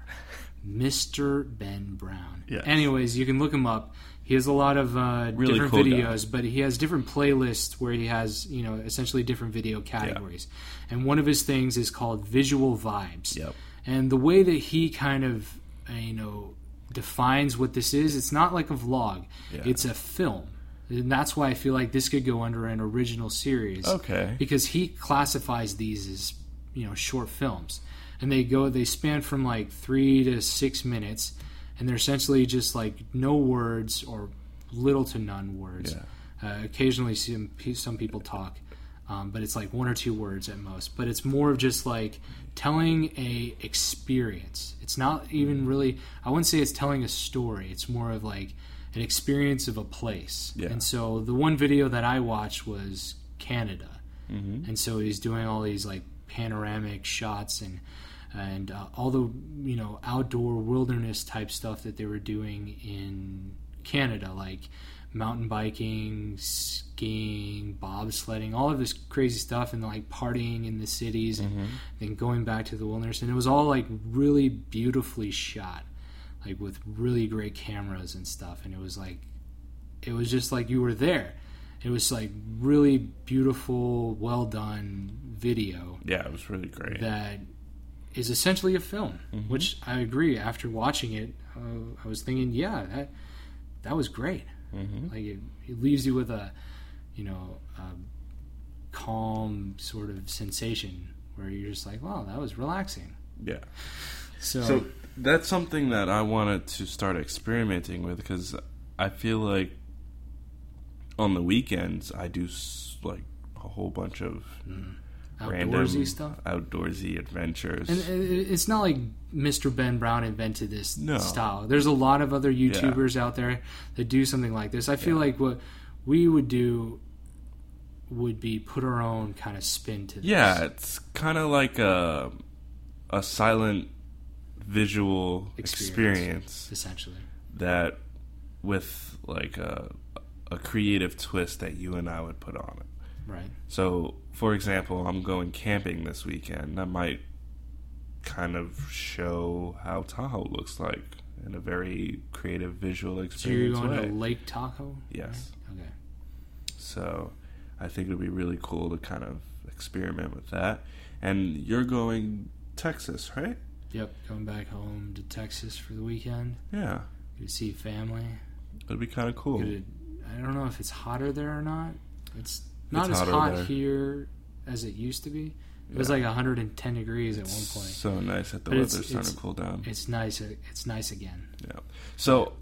S1: Mr. Ben Brown.
S2: Yes.
S1: Anyways, you can look him up. He has a lot of uh,
S2: Really
S1: different
S2: cool guy.
S1: videos, but he has different playlists where he has, you know, essentially different video categories. And one of his things is called visual vibes.
S2: Yep.
S1: And the way that he kind of, uh, you know, defines what this is, it's not like a vlog.
S2: Yeah.
S1: It's a film. And that's why I feel like this could go under an original series
S2: Okay.
S1: because he classifies these as you know short films and they go they span from like three to six minutes and they're essentially just like no words or little to none words
S2: Yeah.
S1: uh, occasionally some, some people talk um, but it's like one or two words at most. But it's more of just like telling a experience. It's not even really i wouldn't say it's telling a story. It's more of like an experience of a place.
S2: Yeah.
S1: and so the one video that i watched was canada.
S2: Mm-hmm.
S1: and so he's doing all these like panoramic shots and and uh, all the you know outdoor wilderness type stuff that they were doing in Canada, like mountain biking, skiing, bobsledding, all of this crazy stuff, and like partying in the cities, and
S2: Mm-hmm.
S1: then going back to the wilderness, and it was all like really beautifully shot, like with really great cameras and stuff, and it was like, it was just like you were there. It was like really beautiful, well done video
S2: Yeah, it was really great.
S1: that is essentially a film,
S2: Mm-hmm.
S1: which I agree. After watching it, uh, I was thinking, yeah, that that was great.
S2: Mhm.
S1: Like it, it leaves you with a, you know, a calm sort of sensation where you're just like, wow, that was relaxing.
S2: Yeah.
S1: So,
S2: So that's something that I wanted to start experimenting with because I feel like on the weekends I do like a whole bunch of
S1: outdoorsy
S2: random
S1: stuff.
S2: outdoorsy adventures.
S1: And uh, it's not like Mr. Ben Brown invented this
S2: No.
S1: style. There's a lot of other YouTubers out there that do something like this. I feel like what we would do would be put our own kind of spin to this.
S2: yeah, it's kind of like a a silent visual
S1: Experience.
S2: experience
S1: essentially.
S2: that with like a a creative twist that you and I would put on it.
S1: Right.
S2: So, for example, I'm going camping this weekend. I might kind of show how Tahoe looks like in a very creative visual experience.
S1: So you're going
S2: way.
S1: to Lake Tahoe?
S2: Yes.
S1: right? Okay.
S2: So, I think it would be really cool to kind of experiment with that. And you're going Texas, right?
S1: Yep. Going back home to Texas for the weekend.
S2: Yeah,
S1: Good to see family.
S2: it'd be kind of cool.
S1: Good. I don't know if it's hotter there or not. It's not as hot
S2: there.
S1: here as it used to be. It was like 110 degrees at one point.
S2: so nice that the
S1: But it's-
S2: weather's starting
S1: it's-
S2: to cool down.
S1: It's nice. It's nice again.
S2: Yeah. So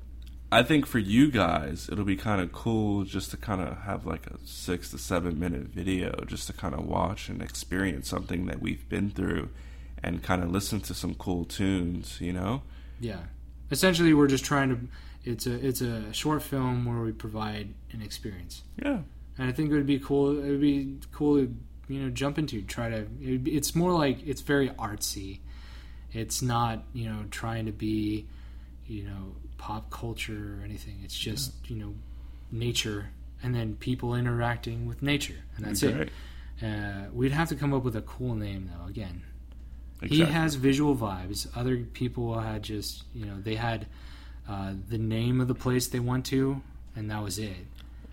S2: I think for you guys, it'll be kind of cool just to kind of have like a six to seven minute video just to kind of watch and experience something that we've been through and kind of listen to some cool tunes, you know?
S1: Yeah. Essentially, we're just trying to. It's a it's a short film where we provide an experience,
S2: Yeah.
S1: And I think it would be cool. It would be cool to you know jump into. Try to. Be, it's more like it's very artsy. It's not you know trying to be you know pop culture or anything. It's just you know nature and then people interacting with nature, and that's
S2: Great.
S1: it. Uh, we'd have to come up with a cool name though. Again, he has visual vibes. Other people had just, you know, they had uh, the name of the place they went to, and that was it.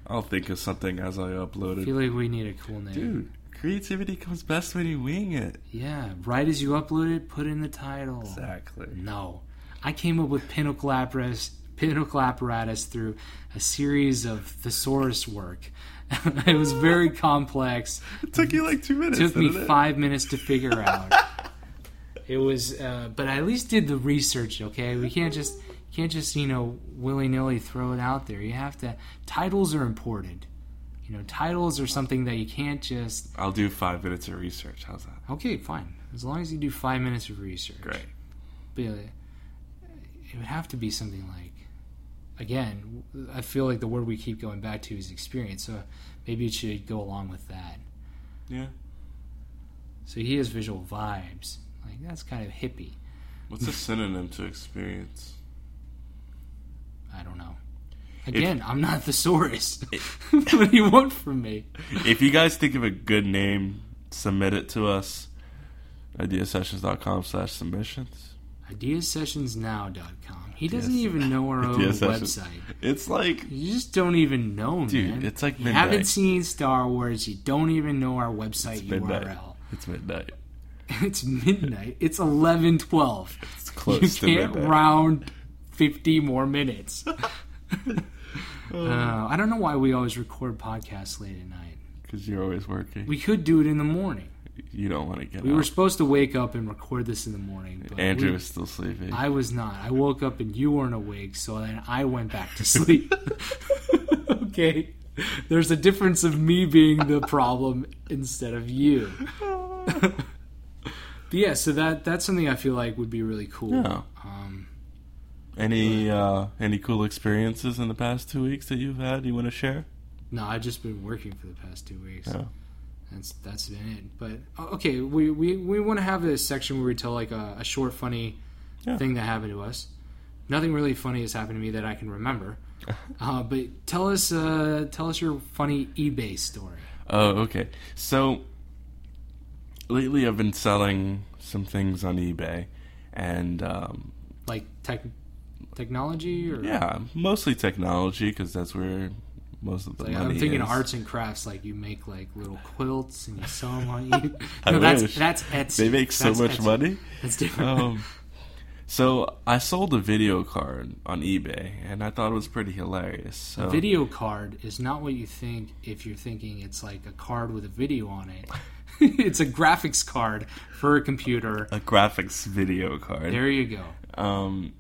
S2: I'll think of something as I upload it.
S1: I feel like we need a cool name.
S2: Dude, creativity comes best when you wing it.
S1: Yeah, right as you upload it, put in the title.
S2: Exactly.
S1: No. I came up with Pinnacle Apparatus, Pinnacle Apparatus through a series of thesaurus work. it was very complex.
S2: It took you like two minutes.
S1: It took me
S2: it?
S1: five minutes to figure out. it was, uh, but I at least did the research. Okay, we can't just can't just you know willy nilly throw it out there. You have to. Titles are important. You know, titles are something that you can't just.
S2: I'll do five minutes of research. How's that?
S1: Okay, fine. As long as you do five minutes of research.
S2: Great.
S1: But uh, it would have to be something like. Again, I feel like the word we keep going back to is experience. So maybe it should go along with that.
S2: Yeah.
S1: So he has visual vibes. Like that's kind of hippie.
S2: What's a synonym to experience?
S1: I don't know. Again, I'm not thesaurus. what do you want from me?
S2: if you guys think of a good name, submit it to us. Ideasessions.com slash submissions.
S1: Ideasessionsnow.com. He doesn't
S2: Yes.
S1: even know our own website.
S2: It's like
S1: You just don't even know,
S2: Dude,
S1: man.
S2: it's like
S1: you haven't seen Star Wars. You don't even know our website
S2: midnight.
S1: URL.
S2: It's midnight.
S1: It's midnight. It's eleven twelve.
S2: It's close
S1: You
S2: to
S1: can't
S2: midnight.
S1: round fifty more minutes. Uh, I don't know why we always record podcasts late at night.
S2: Because you're always working.
S1: We could do it in the morning.
S2: you don't want to get
S1: We
S2: out.
S1: were supposed to wake up and record this in the morning. But
S2: Andrew
S1: we-
S2: is still sleeping.
S1: I was not. I woke up and you weren't awake, so then I went back to sleep. okay. There's a difference of me being the problem instead of you. but yeah, so that that's something I feel like would be really cool.
S2: Yeah. Any uh, any cool experiences in the past two weeks that you've had you want to share?
S1: no, I've just been working for the past two weeks.
S2: Yeah.
S1: that's that's been it. But okay, we we, we want to have a section where we tell like a, a short funny
S2: Yeah.
S1: thing that happened to us. Nothing really funny has happened to me that I can remember. uh, but tell us uh, tell us your funny eBay story.
S2: Oh, okay. So lately, I've been selling some things on eBay, and um,
S1: Like tech technology or
S2: yeah, mostly technology because that's where most of the
S1: Like,
S2: money
S1: I'm thinking
S2: is.
S1: arts and crafts, like you make like little quilts and you sell them on.
S2: I
S1: no, that's
S2: wish.
S1: that's Etsy.
S2: They make so
S1: That's
S2: much
S1: Etsy.
S2: money.
S1: That's different.
S2: Um, so I sold a video card on eBay, and I thought it was pretty hilarious. So
S1: A video card is not what you think if you're thinking it's like a card with a video on it. it's a graphics card for a computer.
S2: a graphics video card.
S1: There you go.
S2: Um,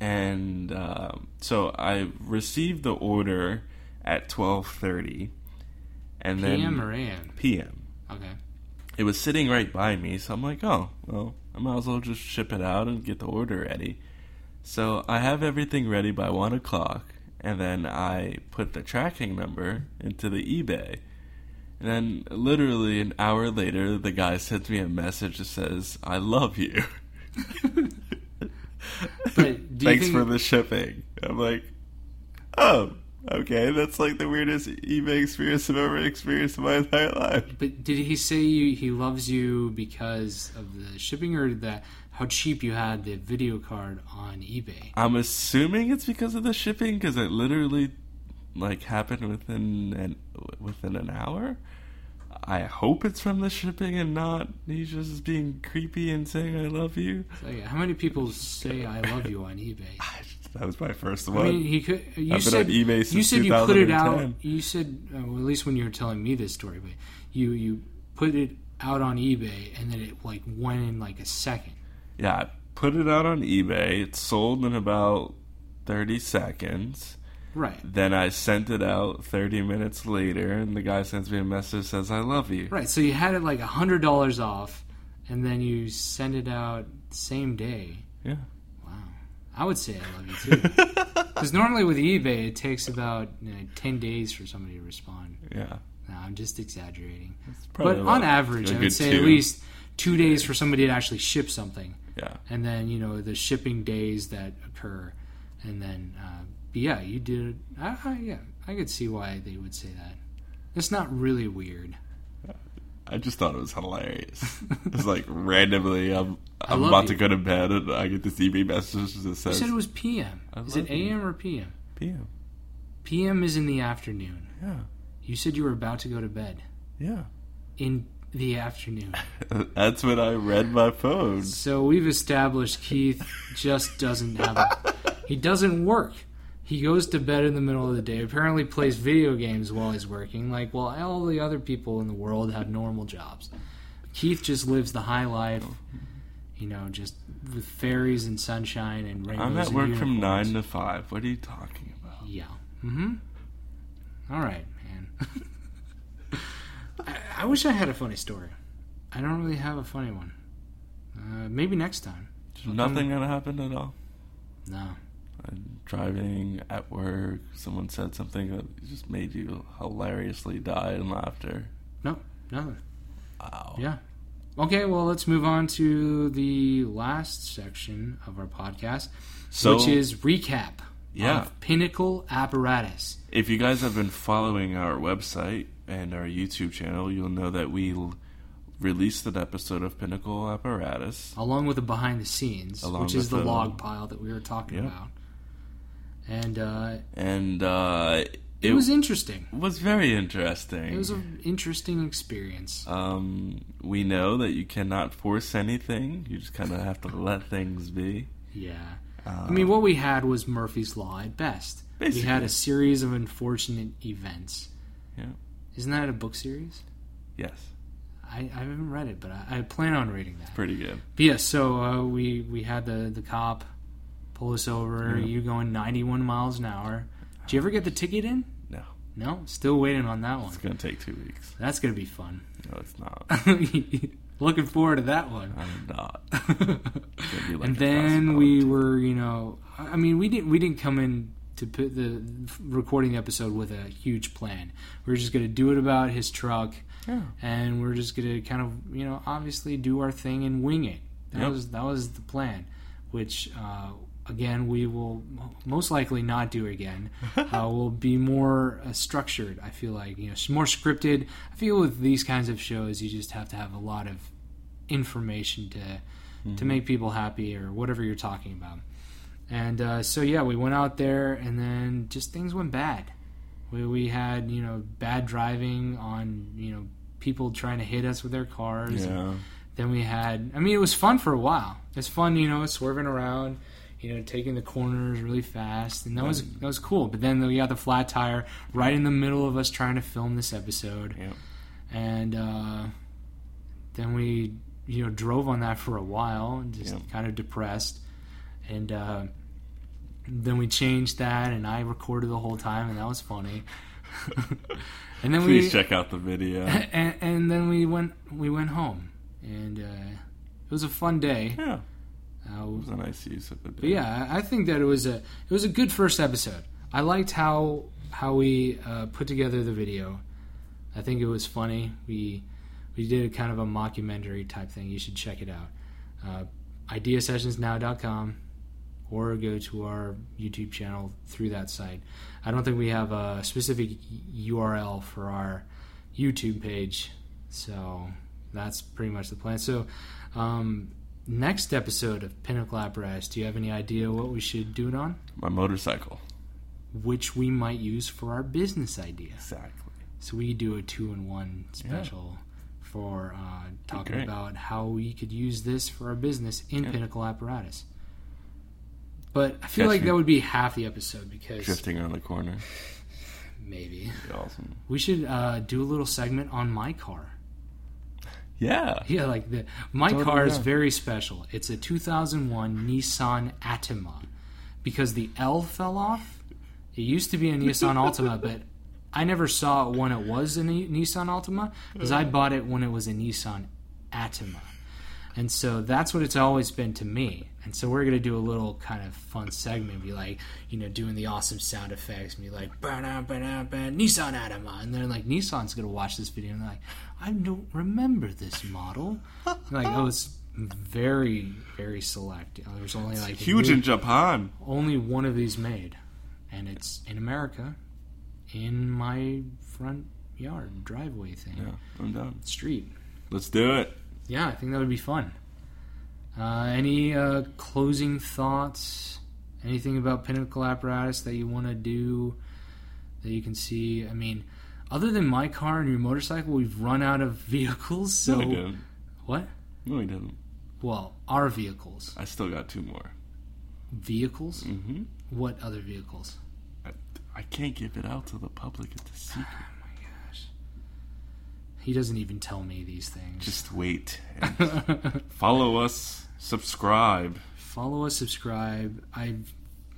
S2: and uh, so I received the order at twelve thirty, and then
S1: PM or AM?
S2: PM.
S1: Okay.
S2: It was sitting right by me, so I'm like, oh, well, I might as well just ship it out and get the order ready. So I have everything ready by one o'clock, and then I put the tracking number into the eBay. And then, literally an hour later, the guy sends me a message that says, "I love you."
S1: But do you
S2: Thanks
S1: think,
S2: for the shipping. I'm like, oh, okay, that's like the weirdest eBay experience I've ever experienced in my entire life.
S1: But did he say you, he loves you because of the shipping or that how cheap you had the video card on eBay?
S2: I'm assuming it's because of the shipping because it literally like happened within an within an hour. I hope it's from the shipping and not he's just being creepy and saying I love you.
S1: Like, how many people say "I love you" on eBay?
S2: That was my first one.
S1: I mean, he could. You
S2: I've been
S1: said
S2: on eBay since
S1: you said you put it out.
S2: 2010.
S1: You said, uh, well, at least when you were telling me this story, but you you put it out on eBay and then it like went in like a second.
S2: yeah, I put it out on eBay. It sold in about 30 seconds.
S1: Right.
S2: Then I sent it out 30 minutes later, and the guy sends me a message says, I love you.
S1: Right. So you had it like a hundred dollars off, and then you send it out same day.
S2: Yeah.
S1: Wow. I would say I love you too. Because normally with eBay, it takes about you know, ten days for somebody to respond.
S2: Yeah.
S1: No, I'm just exaggerating. But on average, I would say
S2: two.
S1: at least two days for somebody to actually ship something.
S2: Yeah.
S1: and then you know the shipping days that occur, and then uh, but yeah, you did. I, I, yeah, I could see why they would say that. It's not really weird.
S2: I just thought it was hilarious. it's like randomly, I'm I'm about
S1: you.
S2: to go to bed, and I get this eBay message that says.
S1: You said it was PM. Is it
S2: love you.
S1: AM or PM?
S2: PM.
S1: PM is in the afternoon.
S2: Yeah,
S1: You said you were about to go to bed
S2: yeah.
S1: in the afternoon.
S2: That's when I read my phone.
S1: So we've established Keith just doesn't have a, he doesn't work. He goes to bed in the middle of the day. Apparently plays video games while he's working. Like, well, all the other people in the world have normal jobs. Keith just lives the high life. You know, just with fairies and sunshine and rainbows.
S2: I'm at work from nine to five. What are you talking about?
S1: Yeah. Mm-hmm. All right, man. I, I wish I had a funny story. I don't really have a funny one. Uh, maybe next time.
S2: Nothing gonna happen at all.
S1: No.
S2: Driving at work. Someone said something that just made you hilariously die in laughter.
S1: No. Nothing.
S2: Wow.
S1: Yeah. Okay, well, let's move on to the last section of our podcast,
S2: So
S1: which is recap
S2: Yeah.
S1: of Pinnacle Apparatus.
S2: If you guys have been following our website and our YouTube channel, you'll know that we released an episode of Pinnacle Apparatus.
S1: along with the behind the scenes,
S2: Along
S1: which is the
S2: the-
S1: log pile that we were talking
S2: Yep.
S1: about. And uh,
S2: And uh,
S1: it,
S2: it,
S1: was interesting.
S2: It was very interesting.
S1: It was an interesting experience.
S2: um, we know that you cannot force anything. You just kind of have to let things be.
S1: Yeah.
S2: Uh,
S1: I mean, what we had was Murphy's Law at best. We had a series of unfortunate events.
S2: Yeah.
S1: Isn't that a book series?
S2: Yes,
S1: I, I haven't read it, but I, I plan on reading that.
S2: pretty good.
S1: But yeah, so uh, we we had the the cop pull us over.
S2: Yeah.
S1: You going 91 miles an hour. Did you ever get the ticket in?
S2: No,
S1: No, still waiting on that one.
S2: it's gonna take two weeks.
S1: That's gonna be fun.
S2: No, it's not.
S1: Looking forward to that one.
S2: I'm not. Gonna like
S1: and then we were, you know, I mean, we didn't we didn't come in to put the recording the episode with a huge plan. We're just going to do it about his truck,
S2: Yeah.
S1: and we're just going to kind of you know obviously do our thing and wing it. That
S2: Yep.
S1: was that was the plan, which. Uh, Again, we will most likely not do again. uh, we'll be more uh, structured. I feel like you know, more scripted. I feel with these kinds of shows, you just have to have a lot of information to to make people happy or whatever you're talking about. And uh, so yeah, we went out there, and then just things went bad. We we had you know bad driving on you know people trying to hit us with their cars.
S2: Yeah.
S1: Then we had, I mean, it was fun for a while. It's fun, you know, swerving around, you know, taking the corners really fast, and that was that was cool. But then we got the flat tire right in the middle of us trying to film this episode,
S2: Yeah.
S1: and uh, then we, you know, drove on that for a while, and just
S2: Yeah.
S1: kind of depressed, and uh, then we changed that, and I recorded the whole time, and that was funny. and then
S2: Please
S1: we
S2: check out the video.
S1: and, and then we went we went home, and uh, it was a fun day.
S2: Yeah.
S1: Uh,
S2: It was a nice use of
S1: but yeah, I think that it was a it was a good first episode. I liked how how we uh, put together the video. I think it was funny. We we did a kind of a mockumentary type thing. You should check it out. Uh, ideasessionsnow.com or go to our YouTube channel through that site. I don't think we have a specific URL for our YouTube page, so that's pretty much the plan. So, um, next episode of Pinnacle Apparatus, do you have any idea what we should do it on?
S2: My motorcycle.
S1: Which we might use for our business idea.
S2: Exactly.
S1: So we do a two in one special for uh, talking
S2: great.
S1: about how we could use this for our business in
S2: Yeah.
S1: Pinnacle Apparatus. But I feel
S2: Catch
S1: like that would be half the episode because
S2: Drifting around the corner.
S1: maybe
S2: Be awesome.
S1: we should uh, do a little segment on my car.
S2: Yeah.
S1: Yeah, like the my
S2: Totally,
S1: car is
S2: yeah.
S1: very special. It's a 2001 Nissan Atima because the L fell off. It used to be a Nissan Altima, but I never saw it when it was a Nissan Altima because I bought it when it was a Nissan Atima. And so that's what it's always been to me. And so we're gonna do a little kind of fun segment, be like, you know, doing the awesome sound effects, be like, ba-da, ba-da, ba, Nissan Atima, and then like Nissan's gonna watch this video and they're like, I don't remember this model. Like, oh, it's very, very select. Know, there's only like
S2: Huge
S1: one-
S2: in Japan.
S1: only one of these made, and it's in America, in my front yard driveway thing,
S2: Yeah, I'm done.
S1: street.
S2: Let's do it.
S1: Yeah, I think that would be fun. Uh, any uh, closing thoughts? Anything about Pinnacle Apparatus that you want to do that you can see? I mean, other than my car and your motorcycle, we've run out of vehicles. So
S2: no, we didn't.
S1: what?
S2: No, we didn't.
S1: Well, our vehicles.
S2: I still got two more.
S1: Vehicles?
S2: Mm-hmm.
S1: What other vehicles?
S2: I, I can't give it out to the public. It's a secret.
S1: He doesn't even tell me these things.
S2: Just wait. and follow us. Subscribe.
S1: follow us, subscribe. I,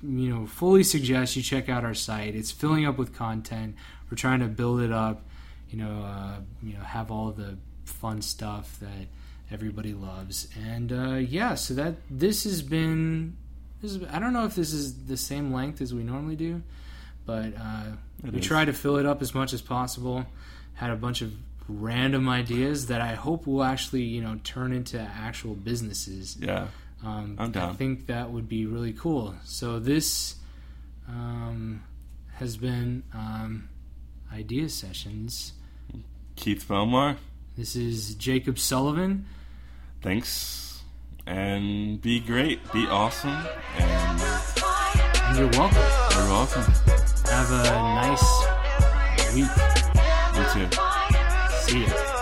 S1: you know, fully suggest you check out our site. It's filling up with content. We're trying to build it up. You know, uh, you know, have all the fun stuff that everybody loves. And uh, yeah, so that this has been. This is, I don't know if this is the same length as we normally do, but uh, we
S2: is.
S1: try to fill it up as much as possible. Had a bunch of random ideas that I hope will actually, you know, turn into actual businesses.
S2: Yeah.
S1: Um,
S2: I'm down.
S1: I think that would be really cool. So this um, has been um, Idea Sessions.
S2: Keith Belmar.
S1: This is Jacob Sullivan.
S2: Thanks. And be great. Be awesome. And
S1: And you're welcome.
S2: you're welcome.
S1: Have a nice week.
S2: You too.
S1: See ya.